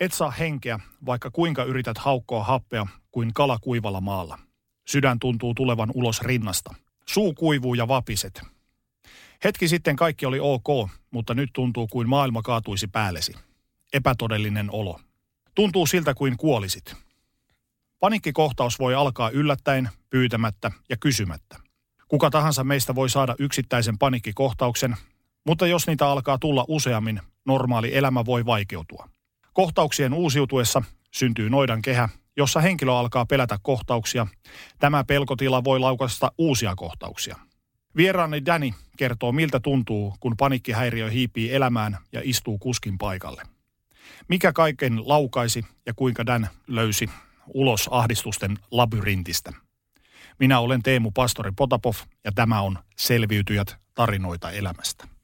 Et saa henkeä, vaikka kuinka yrität haukkoa happea kuin kala kuivalla maalla. Sydän tuntuu tulevan ulos rinnasta. Suu kuivuu ja vapiset. Hetki sitten kaikki oli ok, mutta nyt tuntuu kuin maailma kaatuisi päällesi. Epätodellinen olo. Tuntuu siltä kuin kuolisit. Panikkikohtaus voi alkaa yllättäen, pyytämättä ja kysymättä. Kuka tahansa meistä voi saada yksittäisen panikkikohtauksen, mutta jos niitä alkaa tulla useammin, normaali elämä voi vaikeutua. Kohtauksien uusiutuessa syntyy noidan kehä, jossa henkilö alkaa pelätä kohtauksia. Tämä pelkotila voi laukasta uusia kohtauksia. Vieraani Danny kertoo, miltä tuntuu, kun panikkihäiriö hiipii elämään ja istuu kuskin paikalle. Mikä kaiken laukaisi ja kuinka Dan löysi ulos ahdistusten labyrintistä. Minä olen Teemu Pastori Potapov ja tämä on Selviytyjät tarinoita elämästä.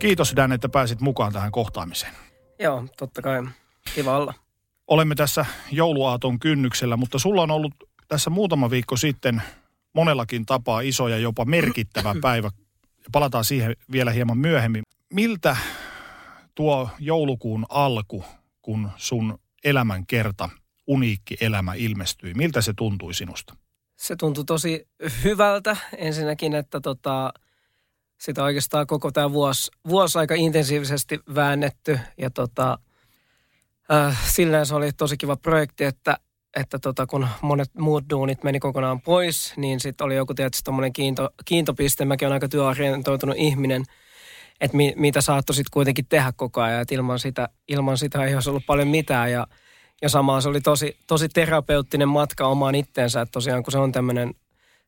Kiitos Dan, että pääsit mukaan tähän kohtaamiseen. Joo, totta kai. Kiva olla. Olemme tässä jouluaaton kynnyksellä, mutta sulla on ollut tässä muutama viikko sitten monellakin tapaa iso ja jopa merkittävä päivä. Palataan siihen vielä hieman myöhemmin. Miltä tuo joulukuun alku, kun sun elämän kerta, uniikki elämä ilmestyi, miltä se tuntui sinusta? Se tuntui tosi hyvältä ensinnäkin, että tota, sitä oikeastaan koko tämä vuosi, vuosi aika intensiivisesti väännetty. Ja tota, äh, silleen se oli tosi kiva projekti, että, että tota, kun monet muut duunit meni kokonaan pois, niin sitten oli joku tietysti tuommoinen kiinto, kiintopiste. Mäkin olen aika työorientoitunut ihminen, että mi, mitä saattoi sitten kuitenkin tehdä koko ajan, että ilman sitä, ilman sitä ei olisi ollut paljon mitään. Ja, ja samaan se oli tosi, tosi terapeuttinen matka omaan itteensä, että tosiaan kun se on tämmöinen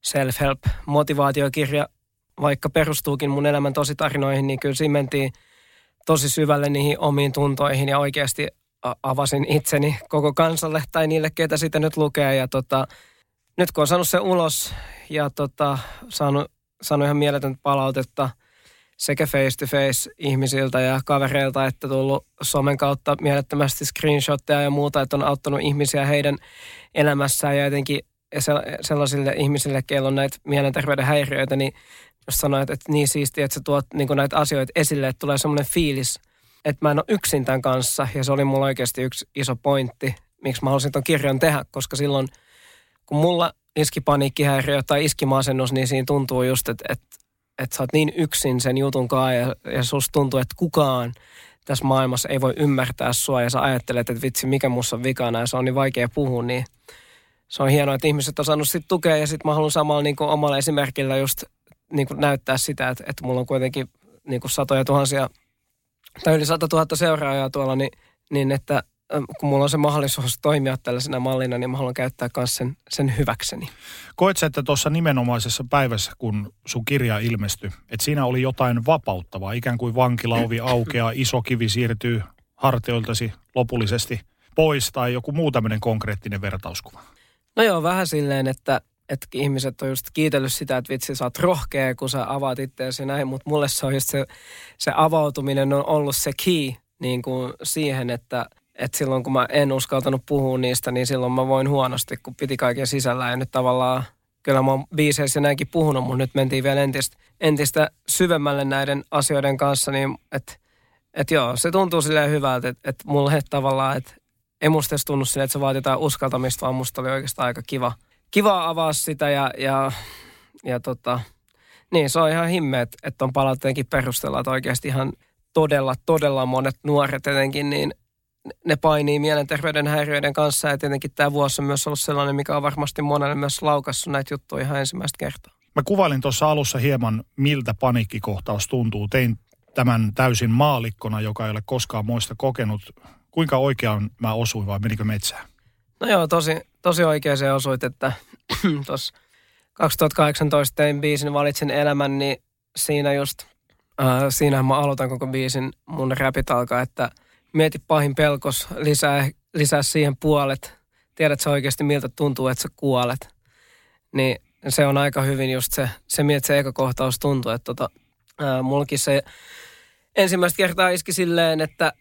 self-help motivaatiokirja, vaikka perustuukin mun elämän tositarinoihin, niin kyllä siinä mentiin tosi syvälle niihin omiin tuntoihin ja oikeasti avasin itseni koko kansalle tai niille, ketä sitä nyt lukee. Ja tota, nyt kun on saanut se ulos ja tota, saanut, saanut ihan mieletöntä palautetta sekä face to face ihmisiltä ja kavereilta, että tullut somen kautta mielettömästi screenshotteja ja muuta, että on auttanut ihmisiä heidän elämässään ja jotenkin sellaisille ihmisille, keillä on näitä mielenterveyden häiriöitä, niin jos sanoit, että niin siistiä, että sä tuot niin näitä asioita esille, että tulee semmoinen fiilis, että mä en ole yksin tämän kanssa. Ja se oli mulla oikeasti yksi iso pointti, miksi mä halusin ton kirjan tehdä, koska silloin, kun mulla iski paniikkihäiriö tai iski masennus, niin siinä tuntuu just, että, että, että sä oot niin yksin sen jutun kanssa ja, ja susta tuntuu, että kukaan tässä maailmassa ei voi ymmärtää sua ja sä ajattelet, että vitsi, mikä musta on vikana ja se on niin vaikea puhua, niin se on hienoa, että ihmiset on saanut sit tukea ja sitten mä haluan samalla niin omalla esimerkillä just niin kuin näyttää sitä, että, että mulla on kuitenkin niin kuin satoja tuhansia tai yli sata tuhatta seuraajaa tuolla, niin, niin että kun mulla on se mahdollisuus toimia tällaisena mallina, niin mä haluan käyttää myös sen, sen hyväkseni. Koet sä, että tuossa nimenomaisessa päivässä, kun sun kirja ilmestyi, että siinä oli jotain vapauttavaa, ikään kuin vankilauvi aukeaa, iso kivi siirtyy hartioiltasi lopullisesti pois tai joku muu tämmöinen konkreettinen vertauskuva? No joo, vähän silleen, että että ihmiset on just kiitellyt sitä, että vitsi sä oot rohkea, kun sä avaat itseäsi näin, mutta mulle se on just se, se avautuminen on ollut se key niin kuin siihen, että, että silloin kun mä en uskaltanut puhua niistä, niin silloin mä voin huonosti, kun piti kaiken sisällä. Ja nyt tavallaan kyllä mä oon biiseissä näinkin puhunut, mutta nyt mentiin vielä entistä, entistä syvemmälle näiden asioiden kanssa, niin että et joo, se tuntuu silleen hyvältä, että et mulle tavallaan, että ei musta edes tunnu silleen, että se vaatii jotain uskaltamista, vaan musta oli oikeastaan aika kiva – kiva avaa sitä ja, ja, ja tota, niin se on ihan himmeet, että on palautteenkin perustella, että oikeasti ihan todella, todella monet nuoret etenkin, niin ne painii mielenterveyden häiriöiden kanssa ja tietenkin tämä vuosi on myös ollut sellainen, mikä on varmasti monelle myös laukassut näitä juttuja ihan ensimmäistä kertaa. Mä kuvailin tuossa alussa hieman, miltä paniikkikohtaus tuntuu. Tein tämän täysin maalikkona, joka ei ole koskaan muista kokenut. Kuinka oikeaan mä osuin vai menikö metsään? No joo, tosi, tosi oikein se osuit, että tuossa 2018 tein biisin Valitsen elämän, niin siinä just äh, siinähän mä aloitan koko biisin, mun räpit alkaa, että mieti pahin pelkos, lisää, lisää siihen puolet. Tiedät sä oikeasti miltä tuntuu, että sä kuolet. Niin se on aika hyvin just se, se miltä se eka kohtaus tuntuu. Että tota, äh, mullakin se ensimmäistä kertaa iski silleen, että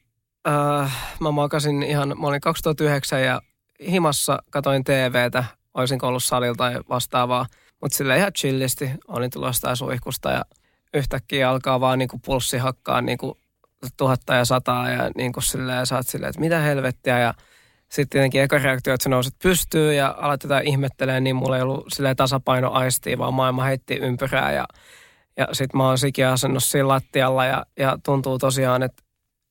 äh, mä makasin ihan, mä olin 2009 ja himassa katoin TVtä, olisin ollut salilla tai vastaavaa. Mutta sille ihan chillisti, olin tulossa tai suihkusta ja yhtäkkiä alkaa vaan niinku pulssi hakkaa niinku tuhatta ja sataa ja niinku silleen, ja sä oot silleen, että mitä helvettiä ja sitten tietenkin eka reaktio, että sä nouset pystyy ja alat jotain ihmettelemään, niin mulla ei ollut silleen tasapaino aistia, vaan maailma heitti ympyrää ja, ja sitten mä oon sikin asennossa siinä lattialla ja, ja tuntuu tosiaan, että,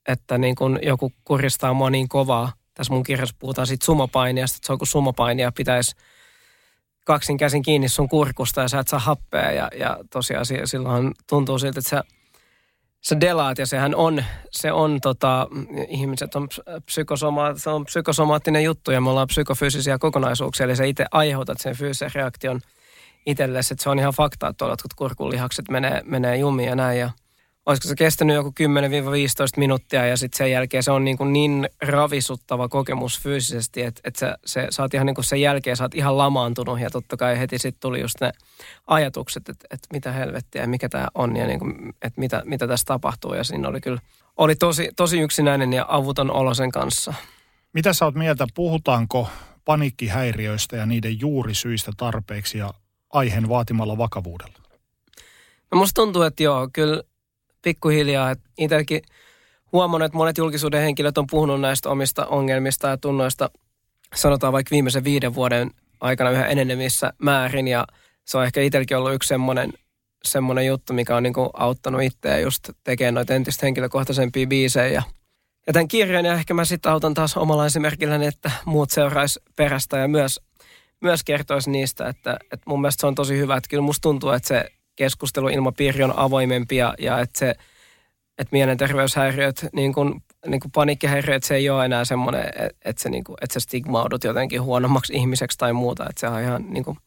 että niin kun joku kuristaa mua niin kovaa. Tässä mun kirjassa puhutaan siitä sumopainiasta, että se on kuin sumopainia pitäisi kaksin käsin kiinni sun kurkusta ja sä et saa happea. Ja, ja tosiaan silloin tuntuu siltä, että sä se delaat ja sehän on, se on tota, ihmiset on, psykosoma, se on psykosomaattinen juttu ja me ollaan psykofyysisiä kokonaisuuksia, eli sä itse aiheutat sen fyysisen reaktion itsellesi, että se on ihan fakta, että tuolla kurkulihakset menee, menee jumiin ja näin. Ja olisiko se kestänyt joku 10-15 minuuttia ja sitten sen jälkeen se on niin, kuin niin ravisuttava kokemus fyysisesti, että, että sä, se, sä oot ihan niin kuin sen jälkeen sä oot ihan lamaantunut ja totta kai heti sitten tuli just ne ajatukset, että, että mitä helvettiä ja mikä tämä on ja niin kuin, että mitä, mitä tässä tapahtuu ja siinä oli kyllä, oli tosi, tosi yksinäinen ja avuton olo sen kanssa. Mitä sä oot mieltä, puhutaanko paniikkihäiriöistä ja niiden juurisyistä tarpeeksi ja aiheen vaatimalla vakavuudella? No musta tuntuu, että joo, kyllä pikkuhiljaa. Itsekin huomannut, että monet julkisuuden henkilöt on puhunut näistä omista ongelmista ja tunnoista, sanotaan vaikka viimeisen viiden vuoden aikana yhä enenevissä määrin. Ja se on ehkä itselläkin ollut yksi semmoinen, semmoinen juttu, mikä on niin kuin auttanut itseä just tekemään noita entistä henkilökohtaisempia biisejä. Ja tämän kirjan ja ehkä mä sitten autan taas omalla esimerkilläni, että muut seuraisi perästä ja myös, myös kertoisi niistä, että, että mun mielestä se on tosi hyvä. Että kyllä musta tuntuu, että se keskusteluilmapiiri on avoimempi ja, ja että se, että mielenterveyshäiriöt, niin kuin, niin kuin paniikkihäiriöt, se ei ole enää semmoinen, että, se, niin kuin, että sä stigmaudut jotenkin huonommaksi ihmiseksi tai muuta. Että se on ihan niin kuin,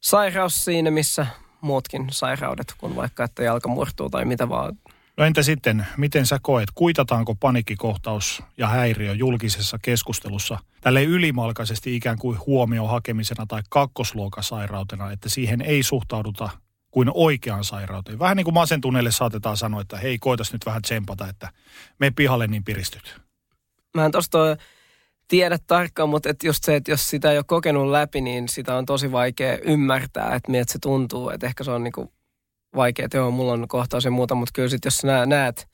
sairaus siinä, missä muutkin sairaudet, kuin vaikka, että jalka murtuu tai mitä vaan. No entä sitten, miten sä koet, kuitataanko paniikkikohtaus ja häiriö julkisessa keskustelussa tälle ylimalkaisesti ikään kuin huomioon hakemisena tai kakkosluokasairautena, että siihen ei suhtauduta kuin oikeaan sairauteen. Vähän niin kuin masentuneelle saatetaan sanoa, että hei, koitas nyt vähän tsempata, että me pihalle niin piristyt. Mä en tosta tiedä tarkkaan, mutta et just se, että jos sitä ei ole kokenut läpi, niin sitä on tosi vaikea ymmärtää, että miltä se tuntuu. Että ehkä se on niinku vaikea, että joo, mulla on kohtaus ja muuta, mutta kyllä sit jos sä näet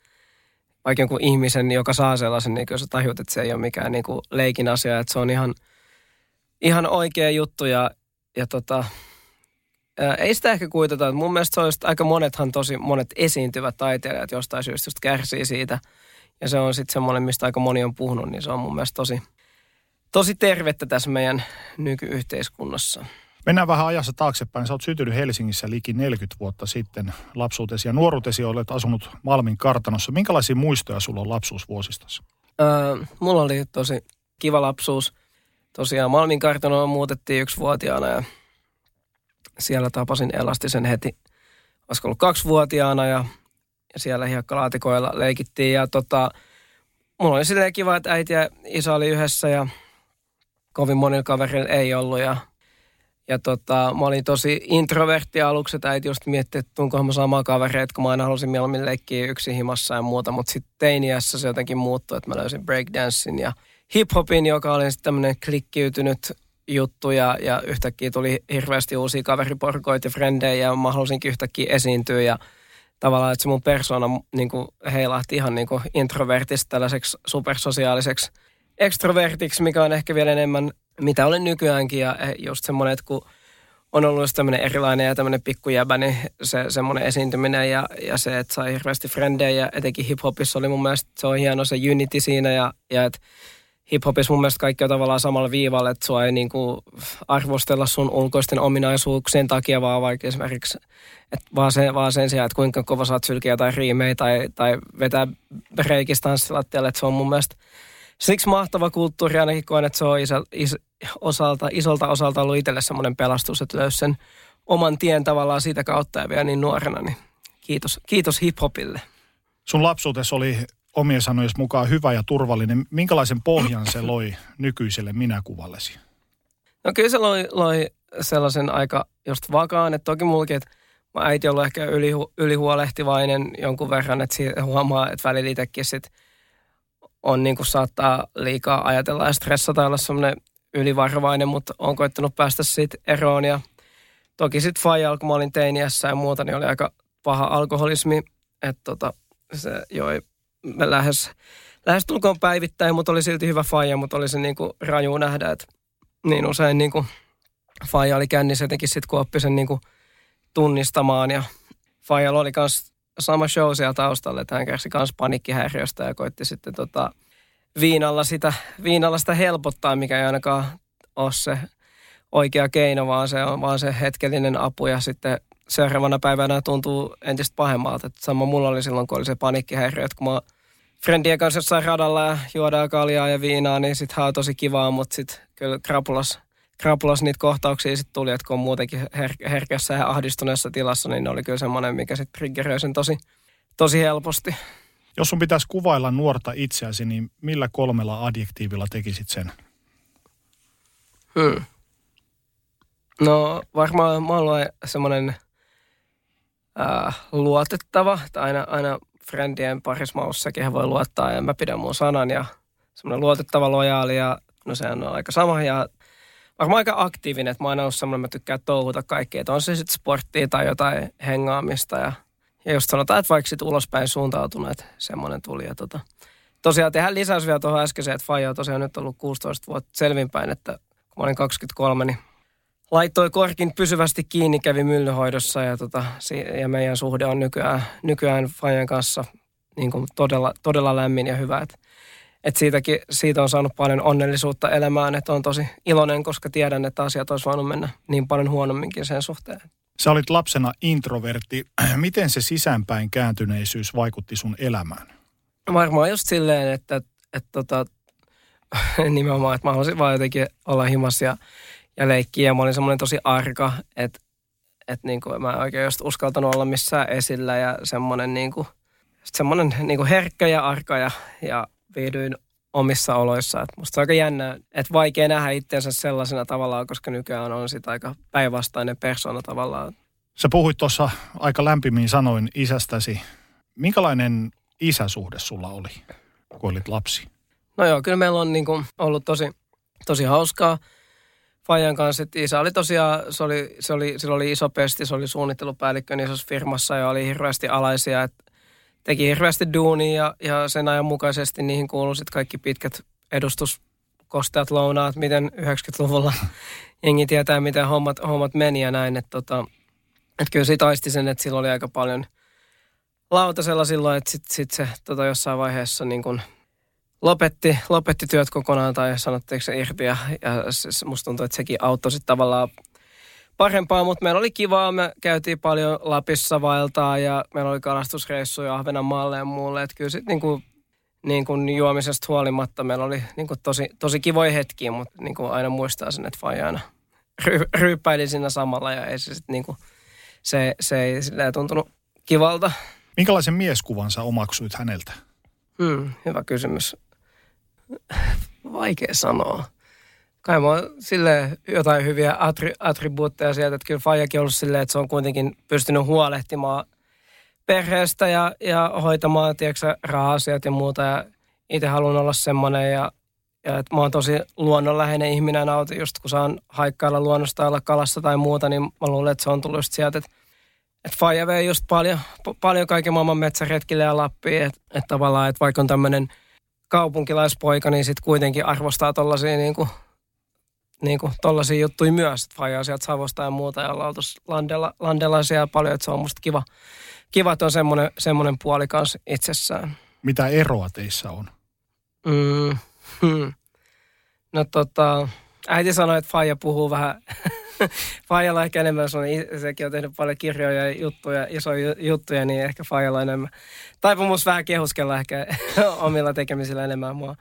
vaikka jonkun ihmisen, joka saa sellaisen, niin kyllä sä tajut, että se ei ole mikään niinku leikin asia, että se on ihan, ihan oikea juttu ja, ja tota, ei sitä ehkä kuitata. Mun mielestä se on aika monethan tosi monet esiintyvät taiteilijat jostain syystä just kärsii siitä. Ja se on sitten semmoinen, mistä aika moni on puhunut, niin se on mun mielestä tosi, tosi tervettä tässä meidän nykyyhteiskunnassa. Mennään vähän ajassa taaksepäin. Sä oot syntynyt Helsingissä liki 40 vuotta sitten. Lapsuutesi ja nuoruutesi olet asunut Malmin kartanossa. Minkälaisia muistoja sulla on lapsuusvuosistasi? Öö, mulla oli tosi kiva lapsuus. Tosiaan Malmin kartanoon muutettiin yksivuotiaana ja siellä tapasin Elastisen heti, olisiko ollut kaksivuotiaana ja, ja siellä hiekkalaatikoilla leikittiin. Ja tota, mulla oli silleen kiva, että äiti ja isä oli yhdessä ja kovin monilla kaverilla ei ollut. Ja, ja tota, mä olin tosi introvertti aluksi, että äiti just mietti, että tunkohan mä samaa kavereita, kun mä aina halusin mieluummin leikkiä yksin himassa ja muuta. Mutta sitten teiniässä se jotenkin muuttui, että mä löysin breakdancein ja hiphopin, joka oli sitten tämmöinen klikkiytynyt juttuja ja yhtäkkiä tuli hirveästi uusia kaveriporkoita ja frendejä ja mä halusinkin yhtäkkiä esiintyä ja tavallaan, että se mun persona niin kuin heilahti ihan niin kuin introvertista tällaiseksi supersosiaaliseksi ekstrovertiksi, mikä on ehkä vielä enemmän, mitä olen nykyäänkin ja just semmoinen, että kun on ollut tämmöinen erilainen ja tämmöinen pikkujäbä, niin se semmoinen esiintyminen ja, ja se, että sai hirveästi frendejä ja etenkin hiphopissa oli mun mielestä, se on hieno se unity siinä ja, ja että hiphopissa mun mielestä kaikki on tavallaan samalla viivalla, että sua ei niin kuin arvostella sun ulkoisten ominaisuuksien takia, vaan vaikka esimerkiksi, että vaan, sen, vaan sen sijaan, että kuinka kova saat sylkiä tai riimejä tai, tai vetää breikistä tanssilattialle, että se on mun mielestä siksi mahtava kulttuuri ainakin koen, että se on iso, is, osalta, isolta osalta ollut itselle semmoinen pelastus, että löysi sen oman tien tavallaan siitä kautta ja vielä niin nuorena, niin kiitos, kiitos hiphopille. Sun lapsuutesi oli omien sanojen mukaan hyvä ja turvallinen. Minkälaisen pohjan se loi nykyiselle minäkuvallesi? No kyllä se loi, loi sellaisen aika just vakaan, että toki mullakin, että mä äiti ollut ehkä yli, ylihuolehtivainen jonkun verran, että siitä huomaa, että välillä itsekin sit on niin kuin saattaa liikaa ajatella ja stressata olla semmoinen ylivarovainen, mutta on koettanut päästä siitä eroon ja toki sitten faija, kun mä olin teiniässä ja muuta, niin oli aika paha alkoholismi, että tota, se joi lähes, lähes tulkoon päivittäin, mutta oli silti hyvä faija, mutta oli se niin kuin raju nähdä, että niin usein niin kuin faija oli kännissä jotenkin sitten, kun oppi sen niin kuin tunnistamaan ja faijalla oli myös sama show siellä taustalla, että hän kärsi myös panikkihäiriöstä ja koitti sitten tota, viinalla, sitä, viinalla sitä helpottaa, mikä ei ainakaan ole se oikea keino, vaan se on vaan se hetkellinen apu ja sitten seuraavana päivänä tuntuu entistä pahemmalta. Että sama mulla oli silloin, kun oli se panikkihäiriö, että kun mä friendien kanssa jossain radalla ja juodaan kaljaa ja viinaa, niin sit on tosi kivaa, mutta sitten kyllä krapulas, krapulas niitä kohtauksia sitten tuli, että kun on muutenkin her- herkässä ja ahdistuneessa tilassa, niin ne oli kyllä semmoinen, mikä sitten triggeröi sen tosi, tosi helposti. Jos sun pitäisi kuvailla nuorta itseäsi, niin millä kolmella adjektiivilla tekisit sen? Hmm. No varmaan mä oon semmoinen äh, luotettava, että aina, aina friendien parissa maussakin voi luottaa ja mä pidän mun sanan ja semmoinen luotettava, lojaali ja no sehän on aika sama. Ja varmaan aika aktiivinen, että mä oon ollut semmoinen, mä tykkään touhuta kaikkea, että on se sitten sporttia tai jotain hengaamista ja, ja just sanotaan, että vaikka sitten ulospäin suuntautunut, että semmoinen tuli ja tota, tosiaan tehdään lisäys vielä tuohon äskeiseen, että Faija on tosiaan nyt ollut 16 vuotta selvinpäin, että kun mä olin 23, niin laittoi korkin pysyvästi kiinni, kävi myllyhoidossa ja, tota, ja meidän suhde on nykyään, nykyään Fajan kanssa niin kuin todella, todella lämmin ja hyvä. Et, et siitäkin, siitä on saanut paljon onnellisuutta elämään, että on tosi iloinen, koska tiedän, että asiat olisi voinut mennä niin paljon huonomminkin sen suhteen. Sä olit lapsena introvertti. Miten se sisäänpäin kääntyneisyys vaikutti sun elämään? Varmaan just silleen, että, että, että tota, nimenomaan, että mä haluaisin vaan jotenkin olla himassa ja ja leikkiä. Ja mä olin semmoinen tosi arka, että että niin kuin mä en oikein just uskaltanut olla missään esillä ja semmoinen niin kuin, semmoinen niin kuin herkkä ja arka ja, ja viihdyin omissa oloissa. Et musta on aika jännä, että vaikea nähdä itseänsä sellaisena tavallaan, koska nykyään on sitä aika päinvastainen persona tavallaan. Sä puhuit tuossa aika lämpimiin sanoin isästäsi. Minkälainen isäsuhde sulla oli, kun olit lapsi? No joo, kyllä meillä on niin kuin ollut tosi, tosi hauskaa. Fajan kanssa, että isä oli tosiaan, se oli, se oli, sillä oli iso pesti, se oli suunnittelupäällikkö niin isossa firmassa ja oli hirveästi alaisia, että teki hirveästi duunia ja, ja sen ajan mukaisesti niihin kuului sitten kaikki pitkät edustuskosteat lounaat, miten 90-luvulla jengi tietää, miten hommat, hommat meni ja näin, että tota, et kyllä siitä aisti sen, että sillä oli aika paljon lautasella silloin, että sitten sit se tota, jossain vaiheessa niin kuin – lopetti, lopetti työt kokonaan tai sanottiinko se irti ja, ja se, musta tuntuu, että sekin auttoi sitten tavallaan parempaa, mutta meillä oli kivaa. Me käytiin paljon Lapissa vaeltaa ja meillä oli kalastusreissuja Ahvenanmaalle ja muulle. Että kyllä sitten niin kuin, niin kuin juomisesta huolimatta meillä oli niin kuin tosi, tosi kivoja hetkiä, mutta niin kuin aina muistaa sen, että Faija aina ry, ryyppäili siinä samalla ja ei se sitten niin kuin, se, se ei silleen tuntunut kivalta. Minkälaisen mieskuvan sä omaksuit häneltä? Hmm, hyvä kysymys. Vaikea sanoa. Kai mä oon sille jotain hyviä attri, attribuutteja sieltä, että kyllä Fajakin on ollut silleen, että se on kuitenkin pystynyt huolehtimaan perheestä ja, ja hoitamaan, tiedätkö, raha-asiat ja muuta. Ja itse haluan olla semmoinen ja, ja että mä oon tosi luonnonläheinen ihminen auto, just kun saan haikkailla luonnosta olla kalassa tai muuta, niin mä luulen, että se on tullut just sieltä, että että Faija vei just paljon, paljon kaiken maailman metsäretkille ja Lappiin, että, että tavallaan, että vaikka on tämmöinen – kaupunkilaispoika, niin sitten kuitenkin arvostaa tollaisia niin kuin, niin kuin tollaisia juttuja myös, että vajaa sieltä Savosta ja muuta ja ollaan oltu landella, landella siellä paljon, että se on musta kiva, kiva että on semmoinen, semmoinen puoli kanssa itsessään. Mitä eroa teissä on? Mm, hmm. No tota, äiti sanoi, että Faija puhuu vähän Fajalla ehkä enemmän, sekin on tehnyt paljon kirjoja ja juttuja, isoja juttuja, niin ehkä Fajalla enemmän. Taipumus vähän kehuskella ehkä omilla tekemisillä enemmän. Mua,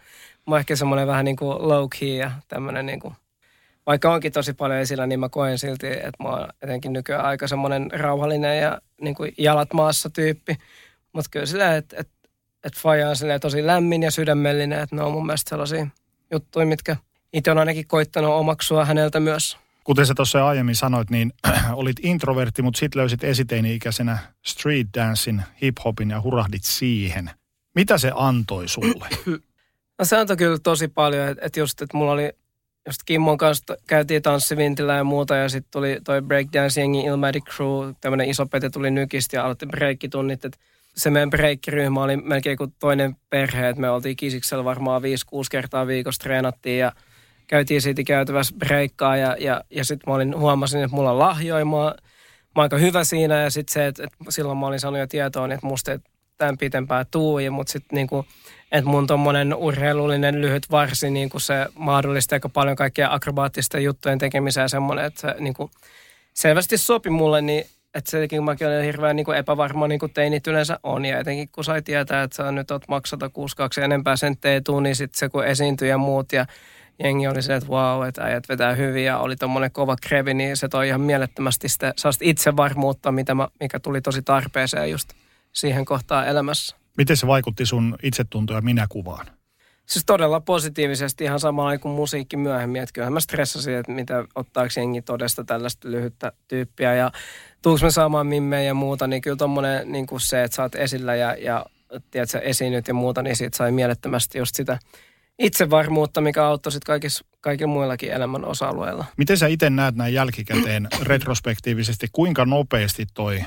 mua ehkä semmoinen vähän niin kuin low key ja tämmöinen niin kuin vaikka onkin tosi paljon esillä, niin mä koen silti, että mä oon etenkin nykyään aika semmoinen rauhallinen ja niin kuin jalat maassa tyyppi. Mutta kyllä sillä, että et, et Faja on tosi lämmin ja sydämellinen, että ne on mun mielestä sellaisia juttuja, mitkä itse on ainakin koittanut omaksua häneltä myös. Kuten sä tuossa aiemmin sanoit, niin olit introvertti, mutta sitten löysit esiteini-ikäisenä street dancein, hip-hopin ja hurahdit siihen. Mitä se antoi sulle? No se antoi kyllä tosi paljon, että et just, että mulla oli just Kimmon kanssa käytiin tanssivintillä ja muuta ja sitten tuli toi breakdance-jengi Ilmatic Crew, tämmöinen iso pete tuli nykistä ja aloitti breikkitunnit, että se meidän breikkiryhmä oli melkein kuin toinen perhe, että me oltiin kisiksellä varmaan 5-6 kertaa viikossa treenattiin ja käytiin siitä käytävässä breikkaa ja, ja, ja sitten mä olin, huomasin, että mulla on lahjoja, mä, mä aika hyvä siinä ja sitten se, että, että silloin mä olin saanut jo tietoon, että musta ei tämän pitempää tuu, mutta sitten niinku, että mun tuommoinen urheilullinen lyhyt varsi, niin kuin se mahdollistaa aika paljon kaikkia akrobaattisten juttujen tekemistä ja semmoinen, että se niin kuin selvästi sopi mulle, niin että sekin mäkin olen hirveän niin kuin epävarma, niin kuin teinit yleensä on. Ja etenkin kun sai tietää, että sä nyt oot maksata 62 ja enempää senttejä tuu, niin sitten se kun esiintyi ja muut ja jengi oli se, että wow, että äijät vetää hyvin ja oli tuommoinen kova krevi, niin se toi ihan mielettömästi sitä itsevarmuutta, mitä mä, mikä tuli tosi tarpeeseen just siihen kohtaan elämässä. Miten se vaikutti sun itsetunto- ja minäkuvaan? Siis todella positiivisesti ihan samalla kuin musiikki myöhemmin. Että kyllähän mä stressasin, että mitä ottaako jengi todesta tällaista lyhyttä tyyppiä. Ja tuuks me saamaan mimmejä ja muuta, niin kyllä tommonen niin kuin se, että sä oot esillä ja, ja tiedät, sä esiinnyt ja muuta, niin siitä sai mielettömästi just sitä itsevarmuutta, mikä auttoi sitten kaikissa, kaikilla muillakin elämän osa-alueilla. Miten sä itse näet näin jälkikäteen retrospektiivisesti, kuinka nopeasti toi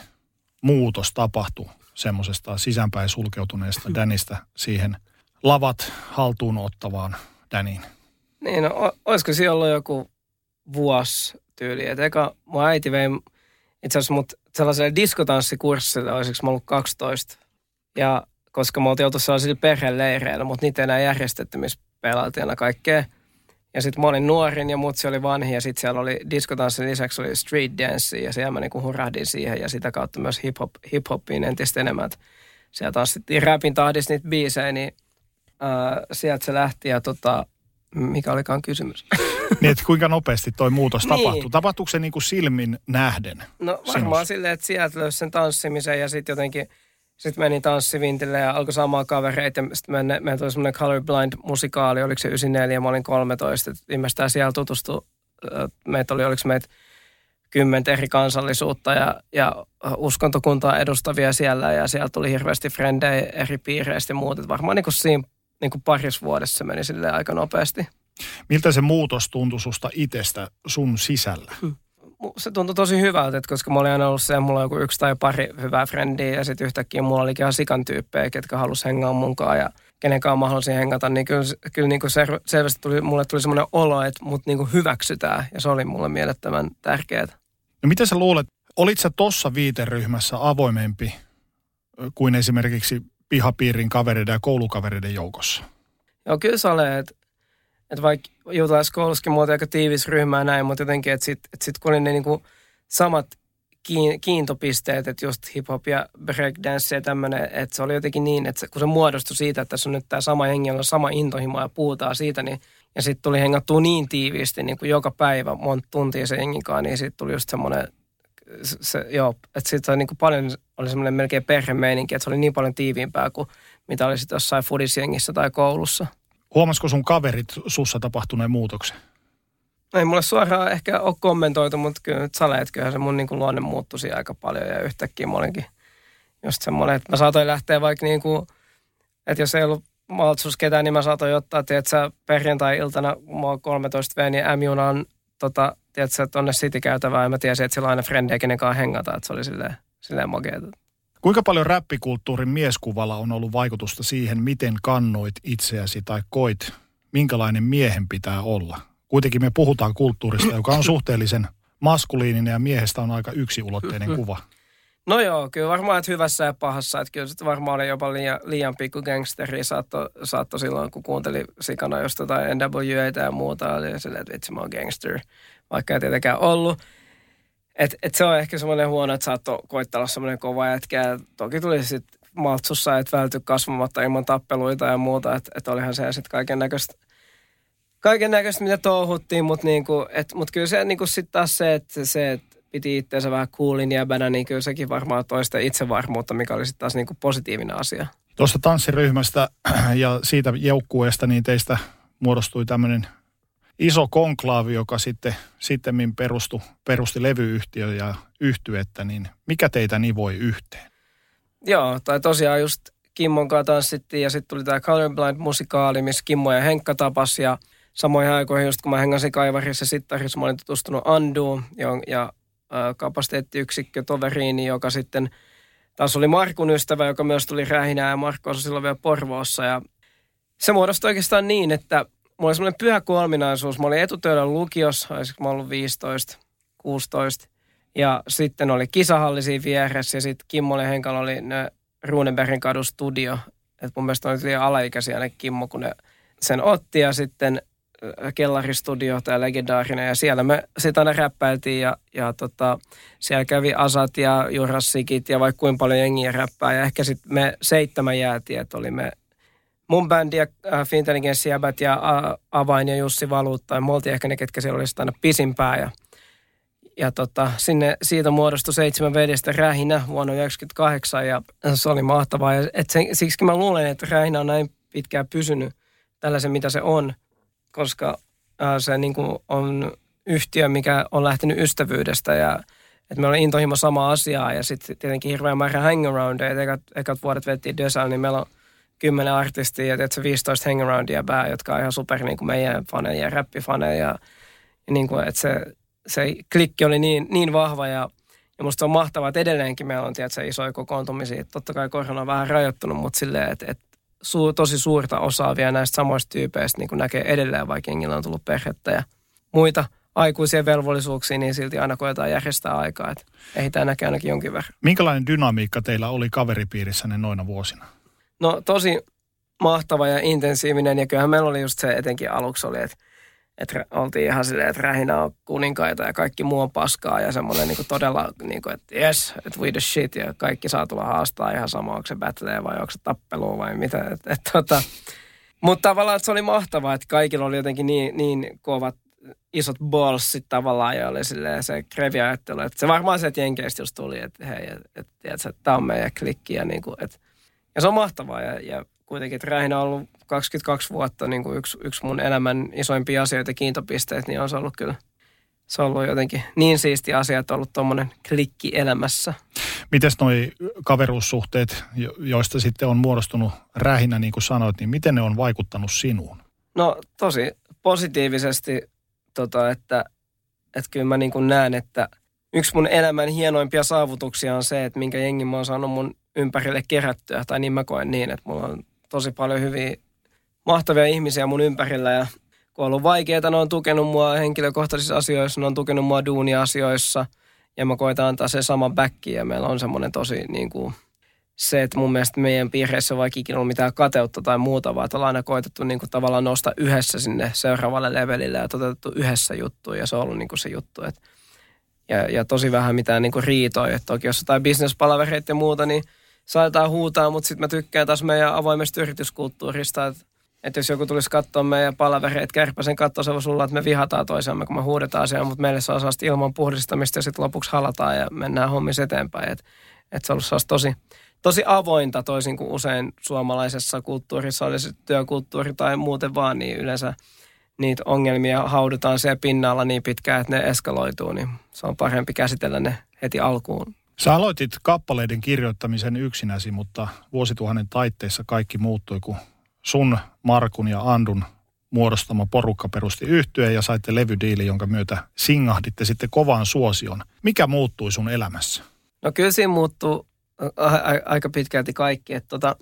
muutos tapahtui semmoisesta sisäänpäin sulkeutuneesta Danista siihen lavat haltuun ottavaan Daniin? Niin, no, olisiko siellä ollut joku vuosi tyyli. Et eka mun äiti vei itse asiassa mut sellaiselle diskotanssikurssille, olisiko mä ollut 12. Ja koska me oltiin oltu sellaisilla perheleireillä, mutta niitä ei enää järjestetty, missä pelailtiin kaikkea. Ja sitten mä olin nuorin ja mutsi oli vanhi ja sitten siellä oli diskotanssin lisäksi oli street dance ja siellä mä niinku hurahdin siihen ja sitä kautta myös hip-hop, hip-hopiin entistä enemmän. Siellä tanssittiin rapin tahdissa niitä biisejä, niin äh, sieltä se lähti ja tota, mikä olikaan kysymys? niin, että kuinka nopeasti toi muutos niin. tapahtui? Tapahtuuko se niinku silmin nähden? No varmaan silleen, että sieltä löysi sen tanssimisen ja sitten jotenkin – sitten menin tanssivintille ja alkoi saamaan kavereita. Sitten me, meillä tuli semmoinen Colorblind-musikaali, oliko se 94, mä olin 13. Viimeistään siellä tutustui, meitä oli, oliko meitä kymmentä eri kansallisuutta ja, ja uskontokuntaa edustavia siellä. Ja siellä tuli hirveästi frendejä eri piireistä ja muut. varmaan niin kuin siinä niin kuin parissa vuodessa se meni sille aika nopeasti. Miltä se muutos tuntui susta itsestä sun sisällä? Hmm se tuntui tosi hyvältä, että koska mä olin aina ollut se, mulla on joku yksi tai pari hyvää frendiä ja sitten yhtäkkiä mulla oli ihan sikan tyyppejä, ketkä halusi hengaa munkaan ja kenenkaan mä halusin hengata, niin kyllä, kyllä niin kuin selvästi tuli, mulle tuli semmoinen olo, että mut niin kuin hyväksytään ja se oli mulle mielettömän tärkeää. No mitä sä luulet, olit sä tossa viiteryhmässä avoimempi kuin esimerkiksi pihapiirin kavereiden ja koulukavereiden joukossa? Joo, kyllä sä olet, että vaikka juutalaiskoulussakin muuten aika tiivis ryhmä näin, mutta jotenkin, että sitten et sit kun oli ne niinku samat kiintopisteet, että just hip-hop ja breakdance ja tämmöinen, että se oli jotenkin niin, että kun se muodostui siitä, että tässä on nyt tämä sama hengi, on sama intohimo ja puhutaan siitä, niin ja sitten tuli hengattua niin tiiviisti niin kuin joka päivä monta tuntia se hengikaan, niin sitten tuli just semmoinen, se, se, joo, että sitten niin kuin paljon oli semmoinen melkein perhemeininki, että se oli niin paljon tiiviimpää kuin mitä oli sitten jossain fudisjengissä tai koulussa. Huomasiko sun kaverit sussa tapahtuneen muutoksen? Ei mulle suoraan ehkä ole kommentoitu, mutta kyllä nyt saleet, kyllähän se mun niin kuin luonne muuttui aika paljon ja yhtäkkiä mä olinkin just semmoinen, että mä saatoin lähteä vaikka niin kuin, että jos ei ollut maltsus ketään, niin mä saatoin ottaa, tiedätkö, perjantai-iltana, mä oon 13 V, niin M-junaan tota, tiedätkö, tonne City-käytävään ja mä tiesin, että sillä on aina frendejä, kenen kanssa hengata, että se oli silleen, silleen makeeta. Kuinka paljon räppikulttuurin mieskuvalla on ollut vaikutusta siihen, miten kannoit itseäsi tai koit, minkälainen miehen pitää olla? Kuitenkin me puhutaan kulttuurista, joka on suhteellisen maskuliininen ja miehestä on aika yksiulotteinen kuva. No joo, kyllä varmaan, että hyvässä ja pahassa. Että kyllä sitten varmaan oli jopa liian, liian pikku gangsteri saatto, saatto silloin, kun kuunteli sikana just jotain NWAtä ja muuta. Oli silleen, että vitsi mä oon gangster, vaikka ei tietenkään ollut. Et, et se on ehkä semmoinen huono, että saattoi koittaa olla semmoinen kova jätkä. Toki tuli sitten maltsussa, että välty kasvamatta ilman tappeluita ja muuta. Että et olihan se sitten kaiken näköistä kaiken näköistä, mitä touhuttiin, mutta niinku, mut kyllä se niinku sitten taas se, että se, et piti itseensä vähän coolin jäbänä, niin kyllä sekin varmaan toista itsevarmuutta, mikä oli sitten taas niinku positiivinen asia. Tuosta tanssiryhmästä ja siitä joukkueesta, niin teistä muodostui tämmöinen iso konklaavi, joka sitten sitten perustui, perusti levyyhtiö ja yhtyettä, niin mikä teitä nivoi yhteen? Joo, tai tosiaan just Kimmon kanssa tanssittiin ja sitten tuli tämä Colorblind-musikaali, missä Kimmo ja Henkka tapas ja samoihin aikoihin just kun mä hengasin Kaivarissa ja Sittarissa, mä olin tutustunut Anduun ja, ja kapasiteettiyksikkö toveriini, joka sitten taas oli Markun ystävä, joka myös tuli rähinään ja Markku silloin vielä Porvoossa ja se muodostui oikeastaan niin, että mulla oli semmoinen pyhä kolminaisuus. Mä olin etutöydän lukiossa, olisiko mä ollut 15, 16. Ja sitten oli kisahalli siinä vieressä ja sitten Kimmo ja Henkalla oli ne Runebergin kadun studio. Et mun mielestä oli liian alaikäisiä ne Kimmo, kun ne sen otti ja sitten kellaristudio, tämä legendaarinen, ja siellä me sitten aina räppäiltiin, ja, ja tota, siellä kävi Asat ja Jurassikit, ja vaikka kuinka paljon jengiä räppää, ja ehkä sitten me seitsemän jäätiin, että oli me mun bändi ja äh, Fintelligence jäbät ja äh, Avain ja Jussi Valuutta, ja me ehkä ne, ketkä siellä olisivat aina pisimpää, ja, ja tota, sinne siitä muodostui seitsemän vedestä Rähinä vuonna 1998, ja se oli mahtavaa, ja et sen, siksi mä luulen, että Rähinä on näin pitkään pysynyt tällaisen, mitä se on, koska se niin kuin on yhtiö, mikä on lähtenyt ystävyydestä ja että meillä on intohimo sama asiaa ja sitten tietenkin hirveän määrä hangaroundeja. Ekat, ekat vuodet vettiin Dösal, niin meillä on kymmenen artistia ja se 15 hangaroundia bää, jotka on ihan super niin kuin meidän faneja ja räppifaneja. Ja, ja niin kuin, että se, se klikki oli niin, niin vahva ja, ja musta on mahtavaa, että edelleenkin meillä on tietysti, isoja kokoontumisia. Totta kai korona on vähän rajoittunut, mutta silleen, että, että su, tosi suurta osaa vielä näistä samoista tyypeistä niin kuin näkee edelleen, vaikka jengillä on tullut perhettä ja muita aikuisia velvollisuuksia, niin silti aina koetaan järjestää aikaa. Että ehditään näkee ainakin jonkin verran. Minkälainen dynamiikka teillä oli kaveripiirissänne noina vuosina? No tosi mahtava ja intensiivinen ja kyllähän meillä oli just se etenkin aluksi oli, että että oltiin ihan silleen, että rähinä on kuninkaita ja kaikki muu on paskaa ja semmoinen niin todella, niin kuin, että yes, että we the shit ja kaikki saa tulla haastaa ihan sama, onko se battle vai onko se tappelu vai mitä. Et, et, tota. Mutta tavallaan se oli mahtavaa, että kaikilla oli jotenkin niin, niin kovat isot ballsit tavallaan ja oli silleen se krevi ajattelu. Että se varmaan se, että Jenkeistä just tuli, että hei, että et, et, tämä on meidän klikki ja, niin kuin, että, ja se on mahtavaa ja, ja kuitenkin, että Rähinä on ollut 22 vuotta niin kuin yksi, yksi mun elämän isoimpia asioita, kiintopisteet, niin on se ollut kyllä se on ollut jotenkin niin siisti asia, että on ollut tuommoinen klikki elämässä. Miten noi kaveruussuhteet, joista sitten on muodostunut rähinä, niin kuin sanoit, niin miten ne on vaikuttanut sinuun? No tosi positiivisesti, tota, että, että kyllä mä niin kuin näen, että yksi mun elämän hienoimpia saavutuksia on se, että minkä jengi mä oon saanut mun ympärille kerättyä, tai niin mä koen niin, että mulla on tosi paljon hyviä, mahtavia ihmisiä mun ympärillä. Ja kun on ollut vaikeaa, ne on tukenut mua henkilökohtaisissa asioissa, ne on tukenut mua duuniasioissa. Ja mä koitan antaa sen saman backin ja meillä on semmoinen tosi niin kuin, se, että mun mielestä meidän piireissä on vaikka ikinä ollut mitään kateutta tai muuta, vaan ollaan aina koitettu niin kuin tavallaan nostaa yhdessä sinne seuraavalle levelille ja toteutettu yhdessä juttu ja se on ollut niin kuin se juttu, että ja, ja tosi vähän mitään niin kuin riitoja. Että toki jos jotain bisnespalavereita ja muuta, niin saadaan huutaa, mutta sitten mä tykkään taas meidän avoimesta yrityskulttuurista, että että jos joku tulisi katsoa meidän palavereita, kärpäsen katsoa sulla, että me vihataan toisiamme, kun me huudetaan asiaa, mutta meille se on sellaista ilman puhdistamista ja sitten lopuksi halataan ja mennään hommissa eteenpäin. Että et se on ollut tosi, tosi avointa toisin kuin usein suomalaisessa kulttuurissa, oli se työkulttuuri tai muuten vaan, niin yleensä niitä ongelmia haudutaan siellä pinnalla niin pitkään, että ne eskaloituu, niin se on parempi käsitellä ne heti alkuun Sä aloitit kappaleiden kirjoittamisen yksinäsi, mutta vuosituhannen taitteessa kaikki muuttui, kun sun, Markun ja Andun muodostama porukka perusti yhtyeen ja saitte levydiili, jonka myötä singahditte sitten kovaan suosion. Mikä muuttui sun elämässä? No kyllä siinä muuttuu aika pitkälti kaikki. Että tota,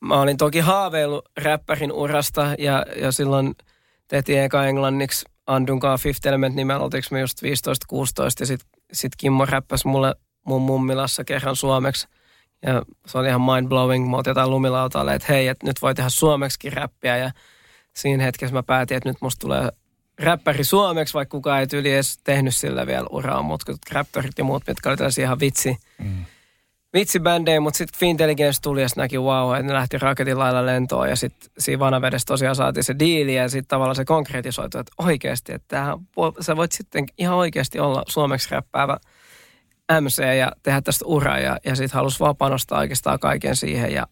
mä olin toki haaveillut räppärin urasta ja, ja silloin tehtiin eka englanniksi Andun kanssa Fifth Element nimellä, oltiinko me just 15-16 ja sitten sit Kimmo räppäsi mulle mun mummilassa kerran suomeksi. Ja se oli ihan mind blowing. Mä otin jotain lumilautalle, että hei, että nyt voi tehdä suomeksi räppiä. Ja siinä hetkessä mä päätin, että nyt musta tulee räppäri suomeksi, vaikka kukaan ei tyyli edes tehnyt sillä vielä uraa, mutta raptorit ja muut, mitkä oli tällaisia ihan vitsi, mm. Vitsibändejä, mutta sitten Fintelligence tuli ja näki wow, että ne lähti raketin lailla lentoon ja sitten siinä vanavedessä tosiaan saatiin se diili ja sitten tavallaan se konkretisoitu, että oikeasti, että tämähän, sä voit sitten ihan oikeasti olla suomeksi räppäävä MC ja tehdä tästä uraa ja, ja sitten halusi vaan panostaa oikeastaan kaiken siihen ja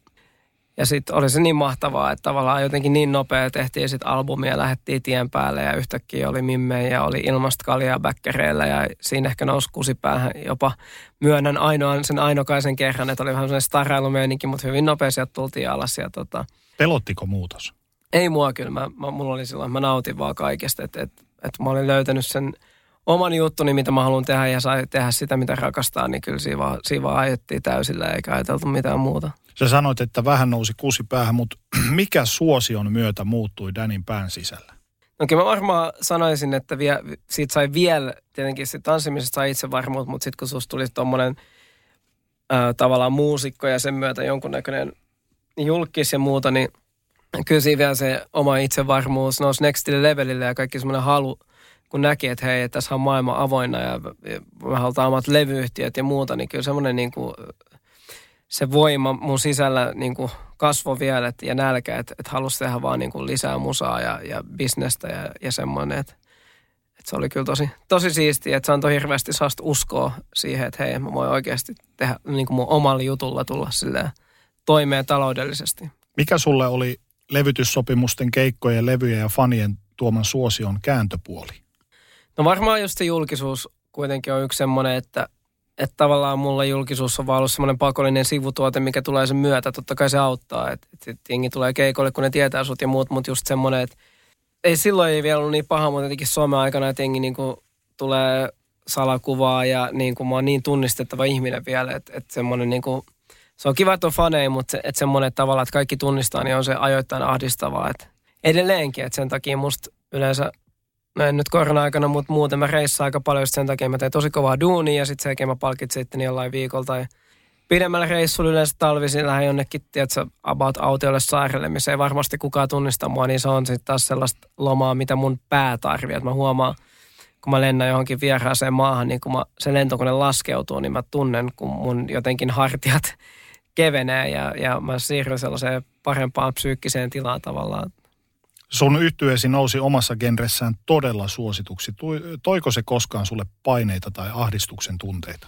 ja sitten oli se niin mahtavaa, että tavallaan jotenkin niin nopea tehtiin sitten albumia, lähdettiin tien päälle ja yhtäkkiä oli Mimme ja oli ilmasta kaljaa bäkkäreillä ja siinä ehkä nousi kusipäähän jopa myönnän ainoan sen ainokaisen kerran, että oli vähän sellainen starailumeeninki, mutta hyvin nopea sieltä tultiin alas. Ja tota, Pelottiko muutos? Ei mua kyllä, mä, mä, mulla oli silloin, mä nautin vaan kaikesta, että et, et mä olin löytänyt sen oman juttuni, mitä mä haluan tehdä ja sai tehdä sitä, mitä rakastaa, niin kyllä siinä vaan, siinä vaan ajettiin täysillä eikä ajateltu mitään muuta. Sä sanoit, että vähän nousi kusi päähän, mutta mikä suosion myötä muuttui Danin pään sisällä? No kyllä mä varmaan sanoisin, että vie, siitä sai vielä, tietenkin se tanssimisesta sai itse varmuut, mutta sitten kun susta tuli tuommoinen tavallaan muusikko ja sen myötä jonkunnäköinen julkis ja muuta, niin kyllä siinä vielä se oma itsevarmuus nousi nextille levelille ja kaikki semmoinen halu, kun näki, että hei, tässä on maailma avoinna ja me halutaan omat levyyhtiöt ja muuta, niin kyllä semmoinen niin kuin se voima mun sisällä niin kuin kasvoi vielä et, ja nälkä, että et halusi tehdä vaan niin kuin lisää musaa ja, ja bisnestä ja, ja semmoinen, että et se oli kyllä tosi, tosi siistiä, että se antoi hirveästi saasta uskoa siihen, että hei, mä voin oikeasti tehdä niin kuin mun omalla jutulla tulla silleen toimeen taloudellisesti. Mikä sulle oli levytyssopimusten, keikkojen, levyjen ja fanien tuoman suosion kääntöpuoli? No varmaan just se julkisuus kuitenkin on yksi semmoinen, että että tavallaan mulla julkisuus on vaan ollut semmoinen pakollinen sivutuote, mikä tulee sen myötä. Totta kai se auttaa, että et, et jengi tulee keikolle, kun ne tietää sut ja muut, mutta just semmoinen, että ei silloin ei vielä ollut niin paha, mutta jotenkin Suomen aikana, että jengi niinku tulee salakuvaa ja niin kuin mä oon niin tunnistettava ihminen vielä, että, että semmoinen niin kuin, se on kiva, että on faneja, mutta se, että semmoinen tavalla, että kaikki tunnistaa, niin on se ajoittain ahdistavaa. Että edelleenkin, että sen takia musta yleensä mä en nyt korona-aikana, mutta muuten mä reissaan aika paljon sen takia, mä teen tosi kovaa duunia ja sitten sen mä palkitsin sitten jollain viikolla tai pidemmällä reissulla yleensä talvisin lähden jonnekin, tiedätkö, about autiolle saarelle, missä ei varmasti kukaan tunnista mua, niin se on sitten taas sellaista lomaa, mitä mun pää tarvii. Että mä huomaan, kun mä lennän johonkin vieraaseen maahan, niin kun mä, se lentokone laskeutuu, niin mä tunnen, kun mun jotenkin hartiat kevenee ja, ja mä siirryn sellaiseen parempaan psyykkiseen tilaan tavallaan. Sun yhtyeesi nousi omassa genressään todella suosituksi. Toiko se koskaan sulle paineita tai ahdistuksen tunteita?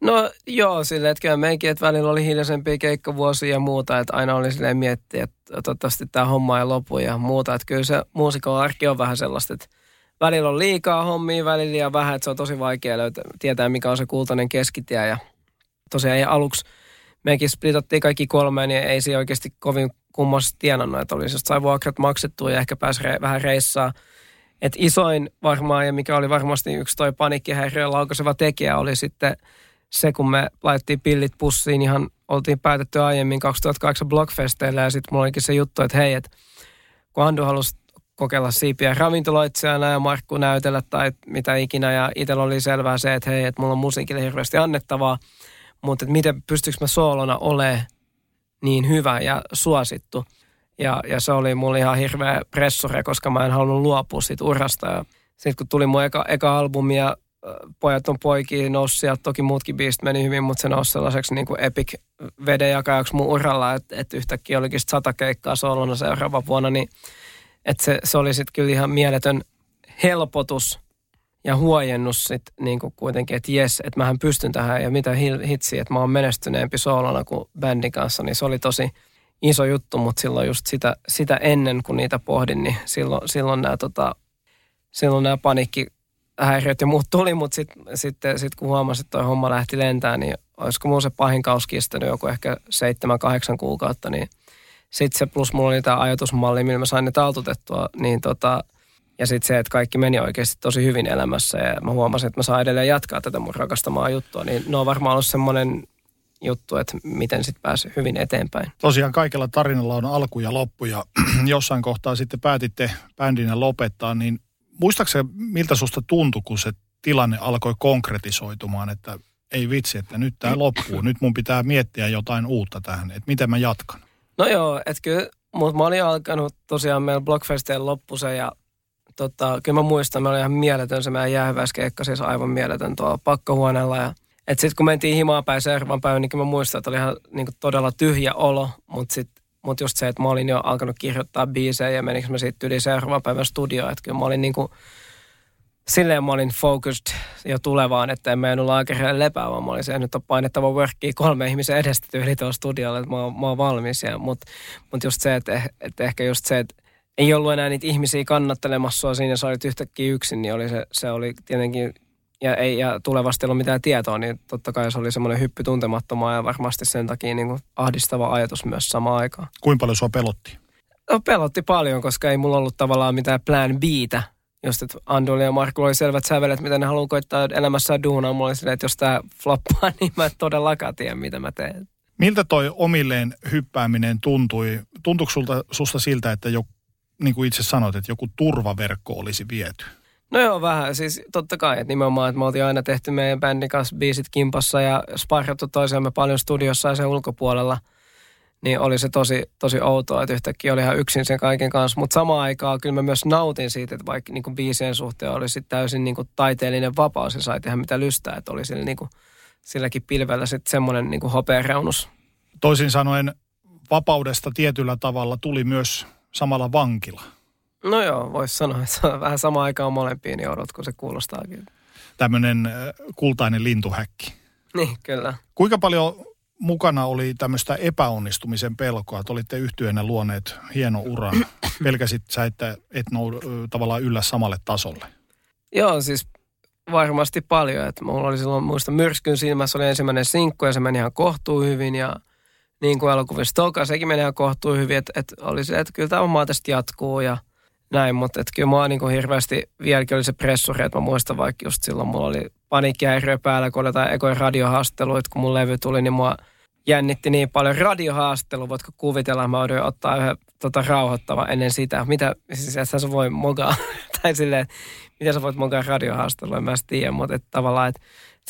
No joo, silleen, että kyllä meikin, että välillä oli hiljaisempia keikkavuosia ja muuta, että aina oli silleen miettiä, että toivottavasti tämä homma ei lopu ja muuta. Että kyllä se muusikon arki on vähän sellaista, että välillä on liikaa hommia, välillä liian vähän, että se on tosi vaikea löytää, tietää mikä on se kultainen keskitie ja tosiaan ei aluksi mekin splitattiin kaikki kolmeen, niin ei se oikeasti kovin kummasti tienannut, että oli se, sai vuokrat maksettua ja ehkä pääsi re, vähän reissaa. Et isoin varmaan, ja mikä oli varmasti yksi toi paniikkihäiriön laukaiseva tekijä, oli sitten se, kun me laitettiin pillit pussiin, ihan oltiin päätetty aiemmin 2008 Blockfesteillä, ja sitten mulla olikin se juttu, että hei, että kun Andu halusi kokeilla siipiä ravintoloitsijana ja Markku näytellä tai mitä ikinä, ja itsellä oli selvää se, että hei, että mulla on musiikille hirveästi annettavaa, mutta että miten pystyykö mä soolona olemaan niin hyvä ja suosittu. Ja, ja se oli mulle ihan hirveä pressure, koska mä en halunnut luopua siitä urasta. Sitten kun tuli mun eka, eka albumi ja Pojat on poikia nousi sieltä, toki muutkin biisit meni hyvin, mutta se nousi sellaiseksi niin kuin epic vedenjakajaksi mun uralla, että, että yhtäkkiä olikin sata keikkaa solona seuraava vuonna, niin että se, se oli sitten kyllä ihan mieletön helpotus ja huojennus sitten niin kuin kuitenkin, että jes, että mähän pystyn tähän ja mitä hitsi, että mä oon menestyneempi soolona kuin bändin kanssa, niin se oli tosi iso juttu, mutta silloin just sitä, sitä ennen, kun niitä pohdin, niin silloin, silloin nämä tota, silloin nämä paniikkihäiriöt ja muut tuli, mutta sitten sit, sit, kun huomasin, että toi homma lähti lentämään, niin olisiko mun se pahin kaus kestänyt joku ehkä seitsemän, kahdeksan kuukautta, niin sitten se plus mulla oli tämä ajatusmalli, millä mä sain ne taltutettua, niin tota, ja sitten se, että kaikki meni oikeasti tosi hyvin elämässä ja mä huomasin, että mä saan edelleen jatkaa tätä mun rakastamaa juttua, niin ne on varmaan ollut semmoinen juttu, että miten sitten pääsi hyvin eteenpäin. Tosiaan kaikella tarinalla on alku ja loppu ja jossain kohtaa sitten päätitte bändinä lopettaa, niin muistaakseni miltä susta tuntui, kun se tilanne alkoi konkretisoitumaan, että ei vitsi, että nyt tämä loppuu, nyt mun pitää miettiä jotain uutta tähän, että miten mä jatkan? No joo, että kyllä, mutta mä olin alkanut tosiaan meillä Blockfesteen loppusen ja tota, kyllä mä muistan, me oli ihan mieletön se meidän jäähyväiskeikka, siis aivan mieletön tuolla pakkahuoneella ja Että sitten kun mentiin himaan päin seuraavan päivän, niin mä muistan, että oli ihan niin kuin todella tyhjä olo, mutta sitten mut just se, että mä olin jo alkanut kirjoittaa biisejä ja menikö mä sitten yli seuraavan päivän studioon, että kyllä mä olin niin kuin, silleen mä olin focused jo tulevaan, että en mennyt laakerille lepää, vaan mä olin se, nyt on painettava workia kolme ihmisen edestä tyyli tuolla studiolla, että mä, mä oon valmis. Mutta mut just se, että, että ehkä just se, että ei ollut enää niitä ihmisiä kannattelemassa sua siinä, sä olit yhtäkkiä yksin, niin oli se, se oli tietenkin, ja, ei, ja tulevasti ei ollut mitään tietoa, niin totta kai se oli semmoinen hyppy tuntemattomaa ja varmasti sen takia niin kuin ahdistava ajatus myös samaan aikaan. Kuinka paljon sua pelotti? No, pelotti paljon, koska ei mulla ollut tavallaan mitään plan Btä. Just, että Andoli ja Markku oli selvät sävelet, mitä ne haluaa koittaa elämässä duunaa. Mulla oli silleen, että jos tämä floppaa, niin mä en todellakaan tiedä, mitä mä teen. Miltä toi omilleen hyppääminen tuntui? Tuntuiko sulta, susta siltä, että jo, niin kuin itse sanoit, että joku turvaverkko olisi viety? No joo, vähän. Siis totta kai, että nimenomaan, että me oltiin aina tehty meidän bändin kanssa biisit kimpassa ja sparrattu toisiamme paljon studiossa ja sen ulkopuolella. Niin oli se tosi, tosi outoa, että yhtäkkiä oli ihan yksin sen kaiken kanssa. Mutta samaan aikaan kyllä mä myös nautin siitä, että vaikka niin biisien suhteen oli sitten täysin niin taiteellinen vapaus ja sai tehdä mitä lystää. Että oli sillä, niin kuin, silläkin pilvellä sitten semmoinen niin hopeareunus. Toisin sanoen vapaudesta tietyllä tavalla tuli myös samalla vankila. No joo, voisi sanoa, että se on vähän sama aikaan molempiin niin odot, kun se kuulostaakin. Tämmöinen äh, kultainen lintuhäkki. Niin, kyllä. Kuinka paljon mukana oli tämmöistä epäonnistumisen pelkoa, että olitte yhtyeenä luoneet hieno uran. Pelkäsit sä, että et nou, tavallaan yllä samalle tasolle? Joo, siis varmasti paljon. Että mulla oli silloin, muista myrskyn silmässä oli ensimmäinen sinkku ja se meni ihan kohtuu hyvin ja niin kuin elokuvissa Toka, sekin ihan kohtuu hyvin, että, että oli se, että kyllä tämä maa tästä jatkuu ja – näin, mutta että kyllä mua niin kuin hirveästi vieläkin oli se pressuri, että mä muistan vaikka just silloin mulla oli paniikkihäiriö päällä, kun oli jotain ekoja radiohaasteluita, kun mun levy tuli, niin mua jännitti niin paljon radiohaastelu, voitko kuvitella, mä voin ottaa yhden tota, rauhoittava ennen sitä. Mitä, siis että sä voi mogaa, tai silleen, mitä sä voit mogaa radiohaastelua, en mä tiedä, mutta että tavallaan, että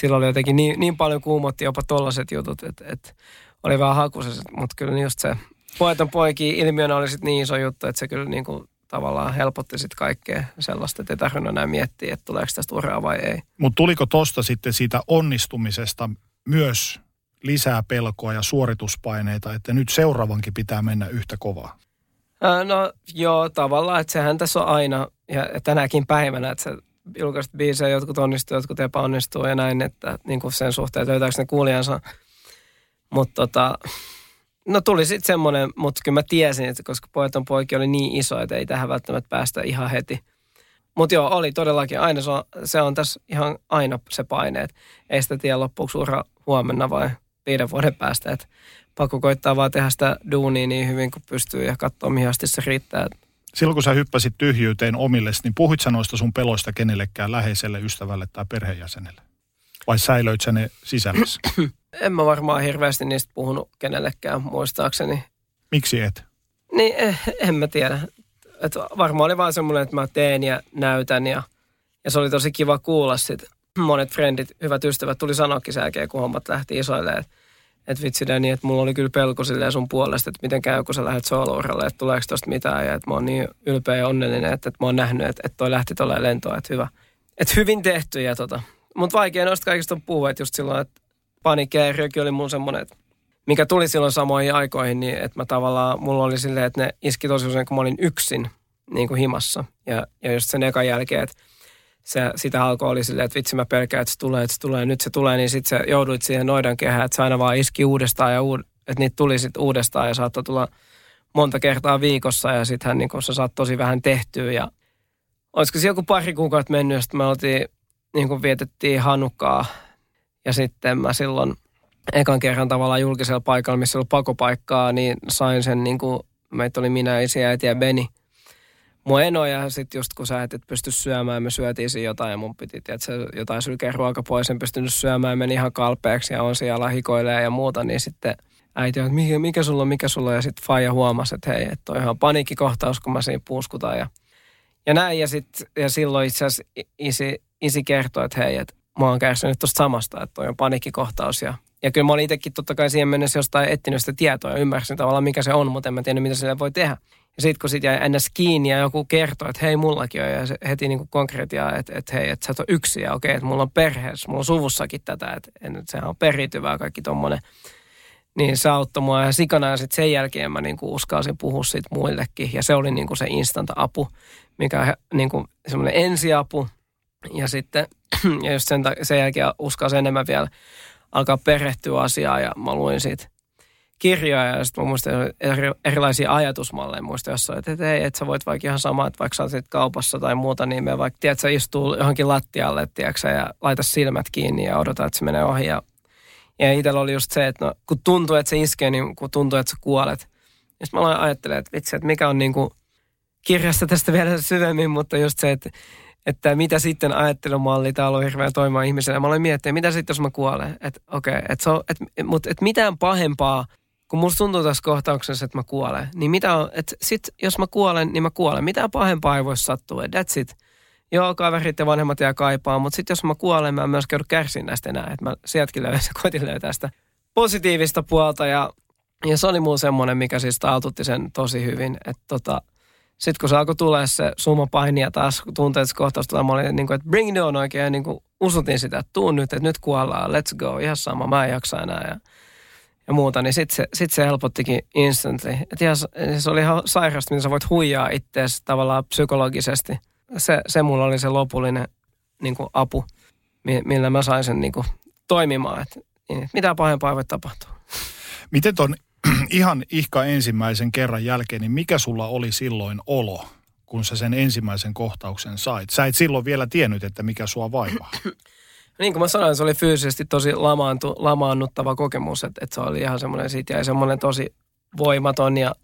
silloin oli jotenkin niin, niin paljon kuumotti jopa tollaset jutut, että, että oli vähän hakuiset, mutta kyllä just se poeton poiki ilmiönä oli sitten niin iso juttu, että se kyllä niin kuin tavallaan helpotti sitten kaikkea sellaista, että ei tarvinnut enää miettiä, että tuleeko tästä uraa vai ei. Mutta tuliko tosta sitten siitä onnistumisesta myös lisää pelkoa ja suorituspaineita, että nyt seuraavankin pitää mennä yhtä kovaa? No joo, tavallaan, että sehän tässä on aina, ja tänäkin päivänä, että se julkaiset biisejä, jotkut onnistuu, jotkut epäonnistuu ja näin, että niin kuin sen suhteen, että löytääkö ne kuulijansa. Mutta tota, No tuli sitten semmoinen, mutta kyllä mä tiesin, että koska Poeton poiki oli niin iso, että ei tähän välttämättä päästä ihan heti. Mutta joo, oli todellakin aina, se on, se on tässä ihan aina se paine, että ei sitä tiedä loppuksi ura huomenna vai viiden vuoden päästä. Että pakko koittaa vaan tehdä sitä duunia niin hyvin kuin pystyy ja katsoa mihin asti se riittää. Silloin kun sä hyppäsit tyhjyyteen omille, niin puhuit sä noista sun peloista kenellekään läheiselle ystävälle tai perheenjäsenelle? Vai säilöit sä ne sisällässä? en mä varmaan hirveästi niistä puhunut kenellekään muistaakseni. Miksi et? Niin, eh, en mä tiedä. Et varmaan oli vaan semmoinen, että mä teen ja näytän ja, ja se oli tosi kiva kuulla sit. Monet frendit, hyvät ystävät tuli sanoakin sen jälkeen, kun hommat lähti isoille, että et vitsi Danny, että mulla oli kyllä pelko silleen sun puolesta, että miten käy, kun sä lähdet solo että tuleeko tosta mitään. Ja että mä oon niin ylpeä ja onnellinen, että, että mä oon nähnyt, että, että toi lähti tuolla lentoon, että hyvä. Että hyvin tehty ja tota. Mutta vaikea noista kaikista on puhua, että just silloin, että paniikkihäiriökin oli mun semmoinen, mikä tuli silloin samoihin aikoihin, niin että mä tavallaan, mulla oli silleen, että ne iski tosi usein, kun mä olin yksin niin kuin himassa. Ja, ja just sen ekan jälkeen, että se, sitä alkoi oli silleen, että vitsi mä pelkään, että se tulee, että se tulee, nyt se tulee, niin sitten se jouduit siihen noidan kehään, että se aina vaan iski uudestaan ja uud, että niitä tuli sitten uudestaan ja saattoi tulla monta kertaa viikossa ja sittenhän niin kun sä saat tosi vähän tehtyä ja olisiko se joku pari kuukautta mennyt, sitten me oltiin, niin kuin vietettiin Hanukaa. Ja sitten mä silloin ekan kerran tavallaan julkisella paikalla, missä oli pakopaikkaa, niin sain sen niin kuin, meitä oli minä, isi, äiti ja Beni. Mun eno ja sitten just kun sä et pysty syömään, me syötiin siinä jotain ja mun piti, että jotain sylkeä ruoka pois, en pystynyt syömään, meni ihan kalpeaksi ja on siellä hikoilee ja muuta, niin sitten äiti on, että mikä, mikä sulla on, mikä sulla on, ja sitten Faija huomasi, että hei, että on ihan paniikkikohtaus, kun mä siinä puuskutan ja, ja näin, ja, sit, ja silloin itse asiassa isi, isi kertoi, että hei, että mä oon kärsinyt tuosta samasta, että toi on paniikkikohtaus. Ja, ja kyllä mä olin itsekin totta kai siihen mennessä jostain etsinyt sitä tietoa ja ymmärsin tavallaan mikä se on, mutta en mä tiennyt mitä sille voi tehdä. Ja sitten kun sit jäi ennäs kiinni ja joku kertoi, että hei mullakin on ja se heti niin kuin konkretiaa, että, että hei, että sä et ole yksi ja okei, että mulla on perheessä, mulla on suvussakin tätä, että, että sehän on periytyvää kaikki tommonen. Niin se auttoi mua ja sikana ja sitten sen jälkeen mä niin kuin uskalsin puhua siitä muillekin ja se oli niin kuin se instant-apu, mikä niin kuin semmoinen ensiapu ja sitten ja just sen, sen jälkeen uskalsin enemmän vielä alkaa perehtyä asiaa ja mä luin siitä kirjoja ja sitten mä muistan eri, erilaisia ajatusmalleja. Muistan jossain, että, että hei, että sä voit vaikka ihan sama, että vaikka sä oot kaupassa tai muuta, niin me vaikka, tiedät, sä istuu johonkin lattialle, tiedätkö, ja laita silmät kiinni ja odota, että se menee ohi. Ja, ja itsellä oli just se, että no, kun tuntuu, että se iskee, niin kun tuntuu, että sä kuolet. Ja sitten mä aloin ajattelemaan, että vitsi, että mikä on niin kuin, kirjasta tästä vielä syvemmin, mutta just se, että että mitä sitten ajattelumalli täällä on hirveän toimia ihmisenä. Mä aloin miettiä, mitä sitten jos mä kuolen. Että okei, okay, että et, mutta et mitään pahempaa, kun musta tuntuu tässä kohtauksessa, että mä kuolen, niin mitä on, että sit jos mä kuolen, niin mä kuolen. Mitään pahempaa ei voi sattua, that's it. Joo, kaverit ja vanhemmat jää kaipaa, mutta sitten jos mä kuolen, mä en myöskään joudu kärsiin näistä enää. Että mä sieltäkin löysin, koitin löytää sitä positiivista puolta ja, ja se oli muu semmoinen, mikä siis taltutti sen tosi hyvin. Että tota, sitten kun se alkoi tulla se summa painia taas, kun tunteet se kohtaus tulee, mä olin niin kuin, että bring it on oikein, niin kuin usutin sitä, että tuu nyt, että nyt kuollaan, let's go, ihan sama, mä en jaksa enää ja, ja muuta, niin sitten se, sit se helpottikin instantly. Että ihan, se oli ihan sairasta, miten sä voit huijaa itseäsi tavallaan psykologisesti. Se, se mulla oli se lopullinen niin kuin apu, millä mä sain sen niin kuin toimimaan, että mitä pahempaa voi tapahtua. Miten ton ihan ihka ensimmäisen kerran jälkeen, niin mikä sulla oli silloin olo, kun sä sen ensimmäisen kohtauksen sait? Sä et silloin vielä tiennyt, että mikä sua vaivaa. niin kuin mä sanoin, se oli fyysisesti tosi lamaantu, lamaannuttava kokemus, että, että se oli ihan semmoinen, siitä jäi semmoinen tosi voimaton ja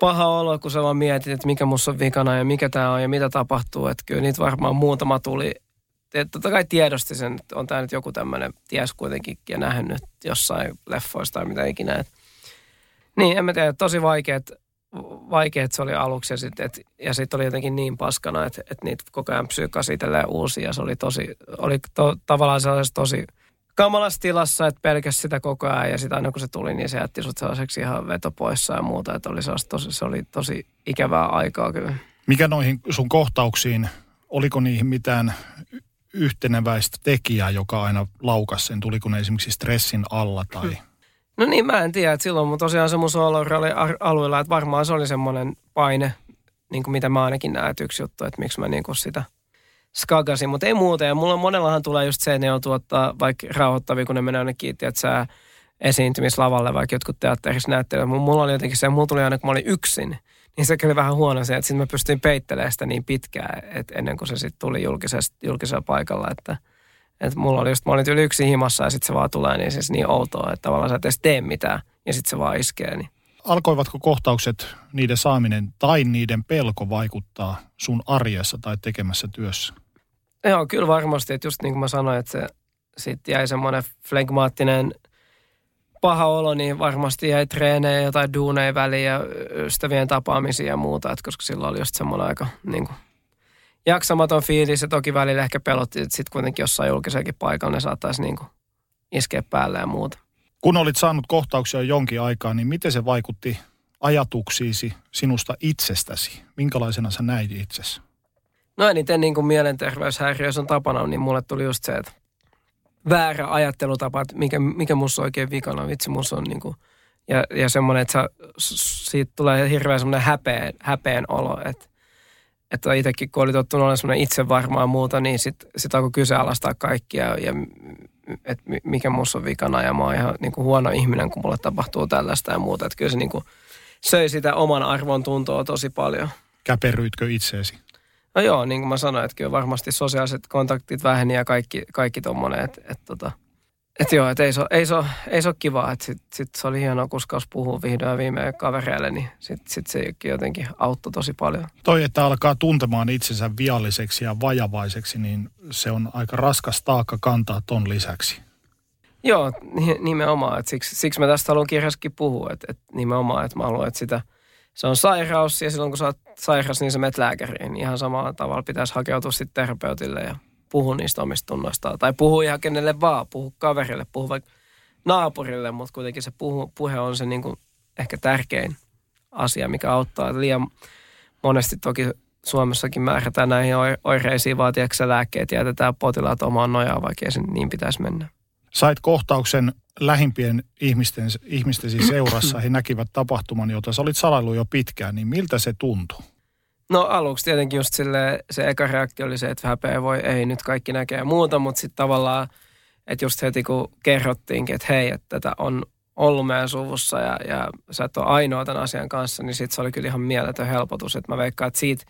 paha olo, kun sä vaan mietit, että mikä musta on vikana ja mikä tämä on ja mitä tapahtuu. Että kyllä niitä varmaan muutama tuli. Et totta kai tiedosti sen, että on tämä nyt joku tämmöinen, ties kuitenkin ja nähnyt jossain leffoista tai mitä ikinä. Että niin, en mä tiedä, tosi vaikeet, vaikeet se oli aluksi ja sitten sit oli jotenkin niin paskana, että, että niitä koko ajan psyykasi uusia ja se oli tosi, oli to, tavallaan sellaisessa tosi kamalassa tilassa, että pelkäs sitä koko ajan ja sitten aina kun se tuli, niin se jätti sut sellaiseksi ihan vetopoissa ja muuta, että oli tosi, se oli tosi ikävää aikaa kyllä. Mikä noihin sun kohtauksiin, oliko niihin mitään yhteneväistä tekijää, joka aina laukas sen? Tuliko ne esimerkiksi stressin alla tai... No niin, mä en tiedä. Että silloin mun tosiaan se mun oli alueella, että varmaan se oli semmoinen paine, niin kuin mitä mä ainakin näen, yksi juttu, että miksi mä niin kuin sitä skagasin. Mutta ei muuta. Ja mulla monellahan tulee just se, että ne joutuu ottaa vaikka rauhoittavia, kun ne menee aina kiitti, että sä esiintymislavalle, vaikka jotkut teatterissa näyttelee. Mulla oli jotenkin se, mulla tuli aina, kun mä olin yksin, niin se oli vähän huono se, että sitten mä pystyin peittelemään sitä niin pitkään, että ennen kuin se sitten tuli julkisella paikalla, että – että mulla oli just, mä olin yli yksin himassa ja sitten se vaan tulee niin siis niin outoa, että tavallaan sä et edes tee mitään ja sitten se vaan iskee. Niin. Alkoivatko kohtaukset, niiden saaminen tai niiden pelko vaikuttaa sun arjessa tai tekemässä työssä? Joo, kyllä varmasti. Että just niin kuin mä sanoin, että se sitten jäi semmoinen flegmaattinen paha olo, niin varmasti jäi treenejä, jotain duuneja väliin ja ystävien tapaamisia ja muuta, että koska silloin oli just semmoinen aika niin kuin jaksamaton fiilis ja toki välillä ehkä pelotti, että sitten kuitenkin jossain julkisenkin paikalla ne saattaisi niin kuin iskeä päälle ja muuta. Kun olit saanut kohtauksia jonkin aikaa, niin miten se vaikutti ajatuksiisi sinusta itsestäsi? Minkälaisena sä näit itsesi? No eniten niin kuin mielenterveyshäiriössä on tapana, niin mulle tuli just se, että väärä ajattelutapa, että mikä, mikä musta oikein vikana, vitsi musta on niin kuin, ja, ja semmoinen, että sä, siitä tulee hirveän semmoinen häpeen, häpeen olo, että että itsekin kun oli tottunut olemaan semmoinen itsevarmaa muuta, niin sitten sit alkoi kyseenalaistaa kaikkia ja että mikä muussa on vikana ja mä oon ihan niin kuin huono ihminen, kun mulle tapahtuu tällaista ja muuta. Että kyllä se niin kuin söi sitä oman arvon tuntoa tosi paljon. Käperryitkö itseesi? No joo, niin kuin mä sanoin, että kyllä varmasti sosiaaliset kontaktit väheni ja kaikki, kaikki tommonen, että, että tota, et joo, et ei, se, ei, se, ei ole kivaa. Että sit, sit se oli hienoa kuskaus puhua vihdoin viimein kavereille, niin sit, sit se jotenkin auttoi tosi paljon. Toi, että alkaa tuntemaan itsensä vialliseksi ja vajavaiseksi, niin se on aika raskas taakka kantaa ton lisäksi. Joo, nimenomaan. Et siksi, siksi mä tästä haluan kirjassakin puhua. Että et nimenomaan, että mä haluan, että sitä, se on sairaus ja silloin kun sä oot sairas, niin sä menet lääkäriin. Ihan samalla tavalla pitäisi hakeutua sitten terapeutille ja puhu niistä omista tunnoistaan. Tai puhu ihan kenelle vaan, puhu kaverille, puhu vaikka naapurille, mutta kuitenkin se puhu, puhe on se niin kuin ehkä tärkein asia, mikä auttaa. Liian monesti toki Suomessakin määrätään näihin oireisiin, tiedätkö, lääkkeet jätetään potilaat omaan nojaan, vaikka ei niin pitäisi mennä. Sait kohtauksen lähimpien ihmisten, ihmistesi seurassa. He näkivät tapahtuman, jota sä olit salaillut jo pitkään. Niin miltä se tuntui? No aluksi tietenkin just sille, se eka reaktio oli se, että häpeä voi, ei nyt kaikki näkee muuta, mutta sitten tavallaan, että just heti kun kerrottiinkin, että hei, että tätä on ollut meidän suvussa ja, ja sä et ole ainoa tämän asian kanssa, niin sitten se oli kyllä ihan mieletön helpotus. Että mä veikkaan, että siitä,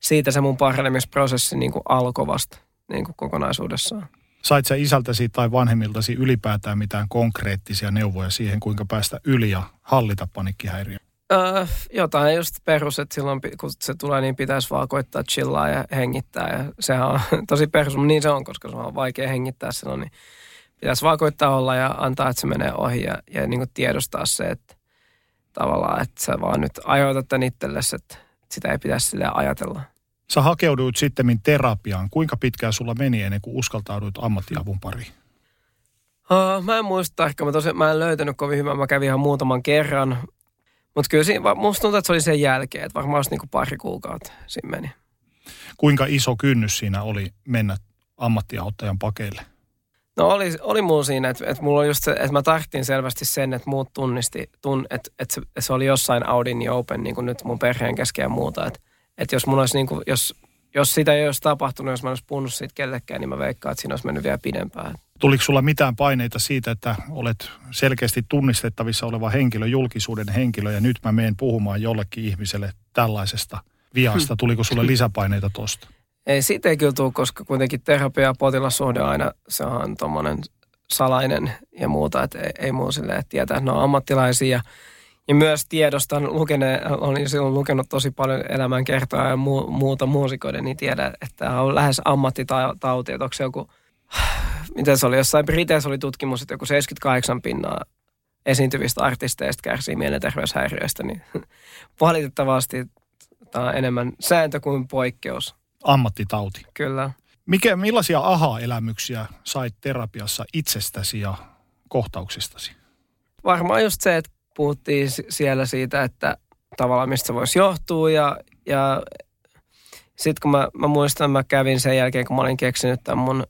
siitä se mun paranemisprosessi niin kuin alkoi vasta niin kuin kokonaisuudessaan. Sait sä isältäsi tai vanhemmiltasi ylipäätään mitään konkreettisia neuvoja siihen, kuinka päästä yli ja hallita panikkihäiriö? Öö, jotain just perus, että silloin kun se tulee, niin pitäisi vaan koittaa chillaa ja hengittää. Ja sehän on tosi perus, mutta niin se on, koska se on vaikea hengittää silloin. Niin pitäisi vaan koittaa olla ja antaa, että se menee ohi ja, ja niin kuin tiedostaa se, että tavallaan, että sä vaan nyt ajoitat tämän itsellesi, että sitä ei pitäisi sille ajatella. Sä hakeuduit sitten terapiaan. Kuinka pitkään sulla meni ennen kuin uskaltauduit ammattiavun pariin? Uh, mä en muista ehkä, mä, tosiaan, mä en löytänyt kovin hyvää. Mä kävin ihan muutaman kerran. Mutta kyllä siinä, musta tuntuu, että se oli sen jälkeen, että varmaan olisi niin pari kuukautta siinä meni. Kuinka iso kynnys siinä oli mennä ammattiauttajan pakeille? No oli, oli muu siinä, että, että mulla oli just se, että mä tarttiin selvästi sen, että muut tunnisti, tun, että, että se, se, oli jossain Audin ja Open niin kuin nyt mun perheen kesken ja muuta. Että, että jos mun olisi niin kuin, jos, jos sitä ei olisi tapahtunut, jos mä olisi puhunut siitä kellekään, niin mä veikkaan, että siinä olisi mennyt vielä pidempään. Tuliko sulla mitään paineita siitä, että olet selkeästi tunnistettavissa oleva henkilö, julkisuuden henkilö, ja nyt mä menen puhumaan jollekin ihmiselle tällaisesta viasta? Hmm. Tuliko sulle lisäpaineita tosta? Ei, siitä ei kyllä tule, koska kuitenkin terapia ja potilassuhde aina, se on tuommoinen salainen ja muuta, että ei, ei muu silleen, että tietää, että ne on ammattilaisia. Ja myös tiedostan, lukene, olin silloin lukenut tosi paljon elämänkertoa ja mu, muuta muusikoiden, niin tiedän, että tämä on lähes ammattitauti, että onko se joku, miten se oli, jossain Briteissä oli tutkimus, että joku 78 pinnaa esiintyvistä artisteista kärsii mielenterveyshäiriöistä, niin valitettavasti tämä on enemmän sääntö kuin poikkeus ammattitauti. Kyllä. Mikä, millaisia aha-elämyksiä sait terapiassa itsestäsi ja kohtauksistasi? Varmaan just se, että puhuttiin siellä siitä, että tavallaan mistä se voisi johtua ja, ja sitten kun mä, mä muistan, mä kävin sen jälkeen, kun mä olin keksinyt tämän mun,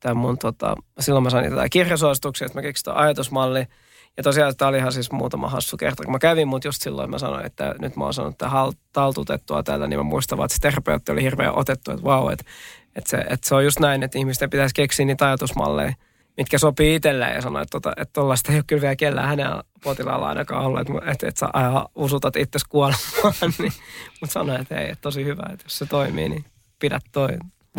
tämän mun tota, silloin mä sain niitä kirjasuosituksia, että mä keksin ajatusmalli – ja tosiaan tämä oli ihan siis muutama hassu kerta, kun mä kävin, mutta just silloin mä sanoin, että nyt mä oon sanonut, että taltutettua tällä, niin mä muistan että se terapeutti oli hirveän otettu, että vau, wow, että, että, se, että se on just näin, että ihmisten pitäisi keksiä niitä ajatusmalleja, mitkä sopii itselleen ja sanoi, että, tota, että tollaista ei ole kyllä vielä kellään hänen potilaalla ainakaan ollut, että, että, että sä aina usutat itse kuolemaan, niin, mutta sanoi, että ei, että tosi hyvä, että jos se toimii, niin pidä toi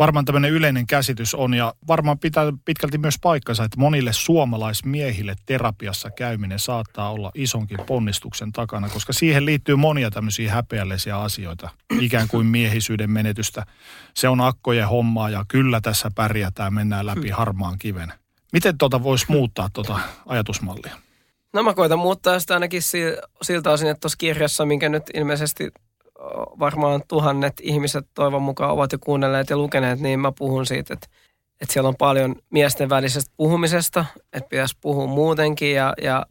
varmaan tämmöinen yleinen käsitys on ja varmaan pitää pitkälti myös paikkansa, että monille suomalaismiehille terapiassa käyminen saattaa olla isonkin ponnistuksen takana, koska siihen liittyy monia tämmöisiä häpeällisiä asioita, ikään kuin miehisyyden menetystä. Se on akkojen hommaa ja kyllä tässä pärjätään, mennään läpi hmm. harmaan kiven. Miten tuota voisi muuttaa tuota ajatusmallia? No mä koitan muuttaa sitä ainakin siltä osin, että tuossa kirjassa, minkä nyt ilmeisesti varmaan tuhannet ihmiset toivon mukaan ovat jo kuunnelleet ja lukeneet, niin mä puhun siitä, että, että siellä on paljon miesten välisestä puhumisesta, että pitäisi puhua muutenkin ja, ja,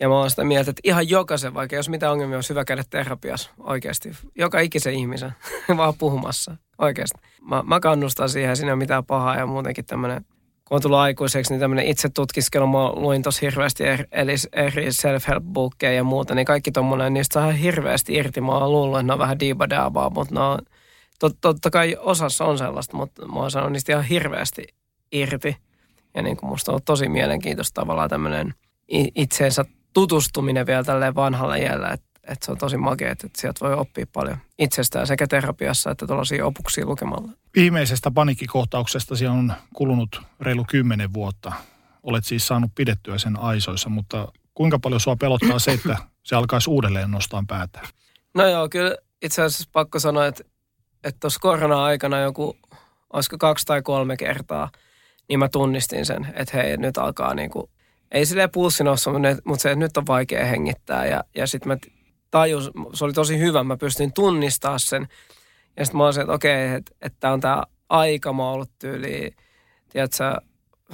ja mä oon sitä mieltä, että ihan jokaisen, vaikka jos mitä ongelmia, olisi hyvä käydä terapiassa oikeasti. Joka ikisen ihmisen, vaan puhumassa oikeasti. Mä, mä kannustan siihen, siinä ei ole mitään pahaa ja muutenkin tämmöinen kun on tullut aikuiseksi, niin tämmöinen itse tutkiskelu, mä luin tosi hirveästi eri, eri self-help-bookeja ja muuta, niin kaikki tommonen, niistä saa hirveästi irti. Mä oon luullut, että ne on vähän diibadaabaa, mutta ne on, tot, totta kai osassa on sellaista, mutta mä oon sanonut niistä ihan hirveästi irti. Ja niin kuin musta on tosi mielenkiintoista tavallaan tämmöinen itseensä tutustuminen vielä tälleen vanhalle jäljellä, että että se on tosi makea, että sieltä voi oppia paljon itsestään sekä terapiassa että tuollaisia opuksia lukemalla. Viimeisestä panikkikohtauksesta on kulunut reilu kymmenen vuotta. Olet siis saanut pidettyä sen aisoissa, mutta kuinka paljon sua pelottaa se, että se alkaisi uudelleen nostaa päätä? No joo, kyllä itse asiassa pakko sanoa, että tuossa korona-aikana joku, olisiko kaksi tai kolme kertaa, niin mä tunnistin sen, että hei, nyt alkaa niinku, ei silleen pulssi noussa, mutta se, että nyt on vaikea hengittää. Ja, ja sitten mä tajus, se oli tosi hyvä, mä pystyin tunnistaa sen. Ja sitten mä olisin, että okei, että, että on tämä aika, mä ollut tyyli, tiedätkö,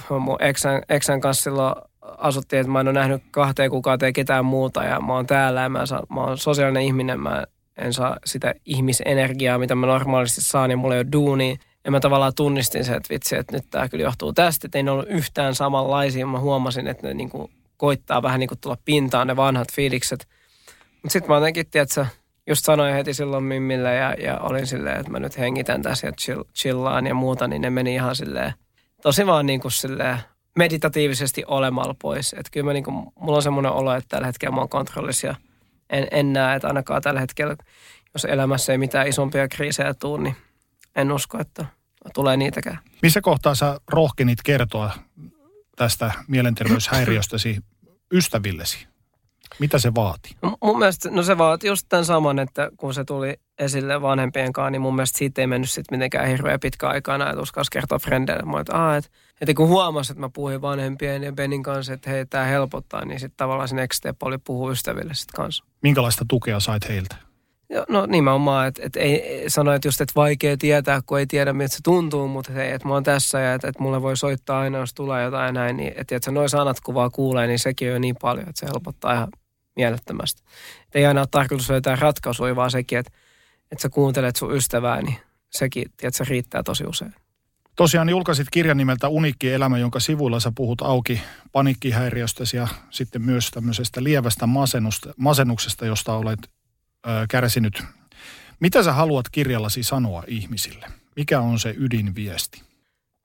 mun eksän, eksän kanssa silloin asuttiin, että mä en ole nähnyt kahteen kuukauteen ketään muuta ja mä oon täällä ja mä, saan, mä oon sosiaalinen ihminen, mä en saa sitä ihmisenergiaa, mitä mä normaalisti saan ja mulla ei ole duunia. Ja mä tavallaan tunnistin se, että vitsi, että nyt tämä kyllä johtuu tästä, että ei ne ollut yhtään samanlaisia. Mä huomasin, että ne niinku koittaa vähän niinku tulla pintaan ne vanhat fiilikset. Sitten mä jotenkin, tiedätkö, just sanoin heti silloin Mimmille ja, ja olin silleen, että mä nyt hengitän tässä ja chill, chillaan ja muuta, niin ne meni ihan silleen, tosi vaan niin kuin silleen meditatiivisesti olemalla pois. Että kyllä mä niin kuin, mulla on semmoinen olo, että tällä hetkellä mä oon kontrollissa ja en, en näe, että ainakaan tällä hetkellä, jos elämässä ei mitään isompia kriisejä tule, niin en usko, että tulee niitäkään. Missä kohtaa sä rohkenit kertoa tästä mielenterveyshäiriöstäsi ystävillesi? Mitä se vaati? No, mun mielestä, no se vaati just tämän saman, että kun se tuli esille vanhempien kanssa, niin mun mielestä siitä ei mennyt sitten mitenkään hirveän pitkä aikaa että uskas kertoa frendeille. Mä että, ah, että, että kun huomasin, että mä puhuin vanhempien ja Benin kanssa, että hei, tämä helpottaa, niin sitten tavallaan se next step oli puhua ystäville sitten kanssa. Minkälaista tukea sait heiltä? Joo, no nimenomaan, että, että ei sano, että just, että vaikea tietää, kun ei tiedä, miltä se tuntuu, mutta hei, että mä oon tässä ja että, että mulle voi soittaa aina, jos tulee jotain näin, niin että, että noin sanat kuvaa kuulee, niin sekin on jo niin paljon, että se helpottaa ihan mielettömästi. Et ei aina ole tarkoitus löytää ratkaisuja, vaan sekin, että, että sä kuuntelet sun ystävää, niin sekin, että se riittää tosi usein. Tosiaan julkaisit kirjan nimeltä Unikki elämä, jonka sivuilla sä puhut auki panikkihäiriöstäsi ja sitten myös tämmöisestä lievästä masennuksesta, josta olet kärsinyt. Mitä sä haluat kirjallasi sanoa ihmisille? Mikä on se ydinviesti?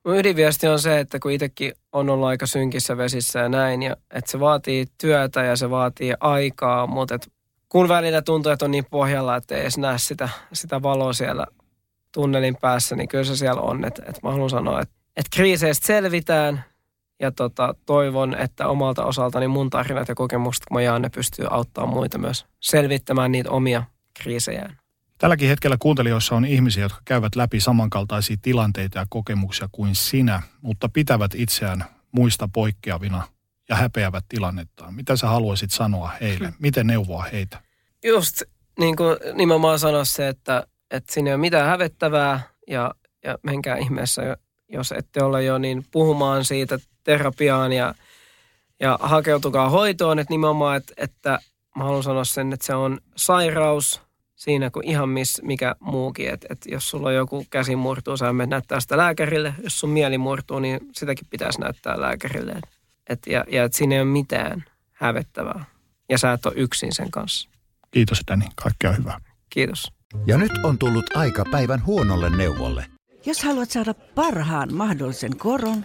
ydinviesti on se, että kun itsekin on ollut aika synkissä vesissä ja näin, ja että se vaatii työtä ja se vaatii aikaa, mutta et kun välillä tuntuu, että on niin pohjalla, että ei edes näe sitä, sitä valoa siellä tunnelin päässä, niin kyllä se siellä on. Että, että mä haluan sanoa, että, että kriiseistä selvitään ja tota, toivon, että omalta osaltani mun tarinat ja kokemukset, kun mä jaan, ne pystyy auttamaan muita myös selvittämään niitä omia kriisejään. Tälläkin hetkellä kuuntelijoissa on ihmisiä, jotka käyvät läpi samankaltaisia tilanteita ja kokemuksia kuin sinä, mutta pitävät itseään muista poikkeavina ja häpeävät tilannettaan. Mitä sä haluaisit sanoa heille? Miten neuvoa heitä? Just niin kuin nimenomaan sanoa se, että, että siinä ei ole mitään hävettävää ja, ja menkää ihmeessä, jos ette ole jo, niin puhumaan siitä terapiaan ja, ja hakeutukaa hoitoon. Että nimenomaan, että, että mä haluan sanoa sen, että se on sairaus – siinä kuin ihan miss, mikä muukin. Että et jos sulla on joku käsi murtuu, sä menet näyttää sitä lääkärille. Jos sun mieli murtuu, niin sitäkin pitäisi näyttää lääkärille. Et, et, ja, ja että siinä ei ole mitään hävettävää. Ja sä et ole yksin sen kanssa. Kiitos Dani, kaikkea hyvää. Kiitos. Ja nyt on tullut aika päivän huonolle neuvolle. Jos haluat saada parhaan mahdollisen koron,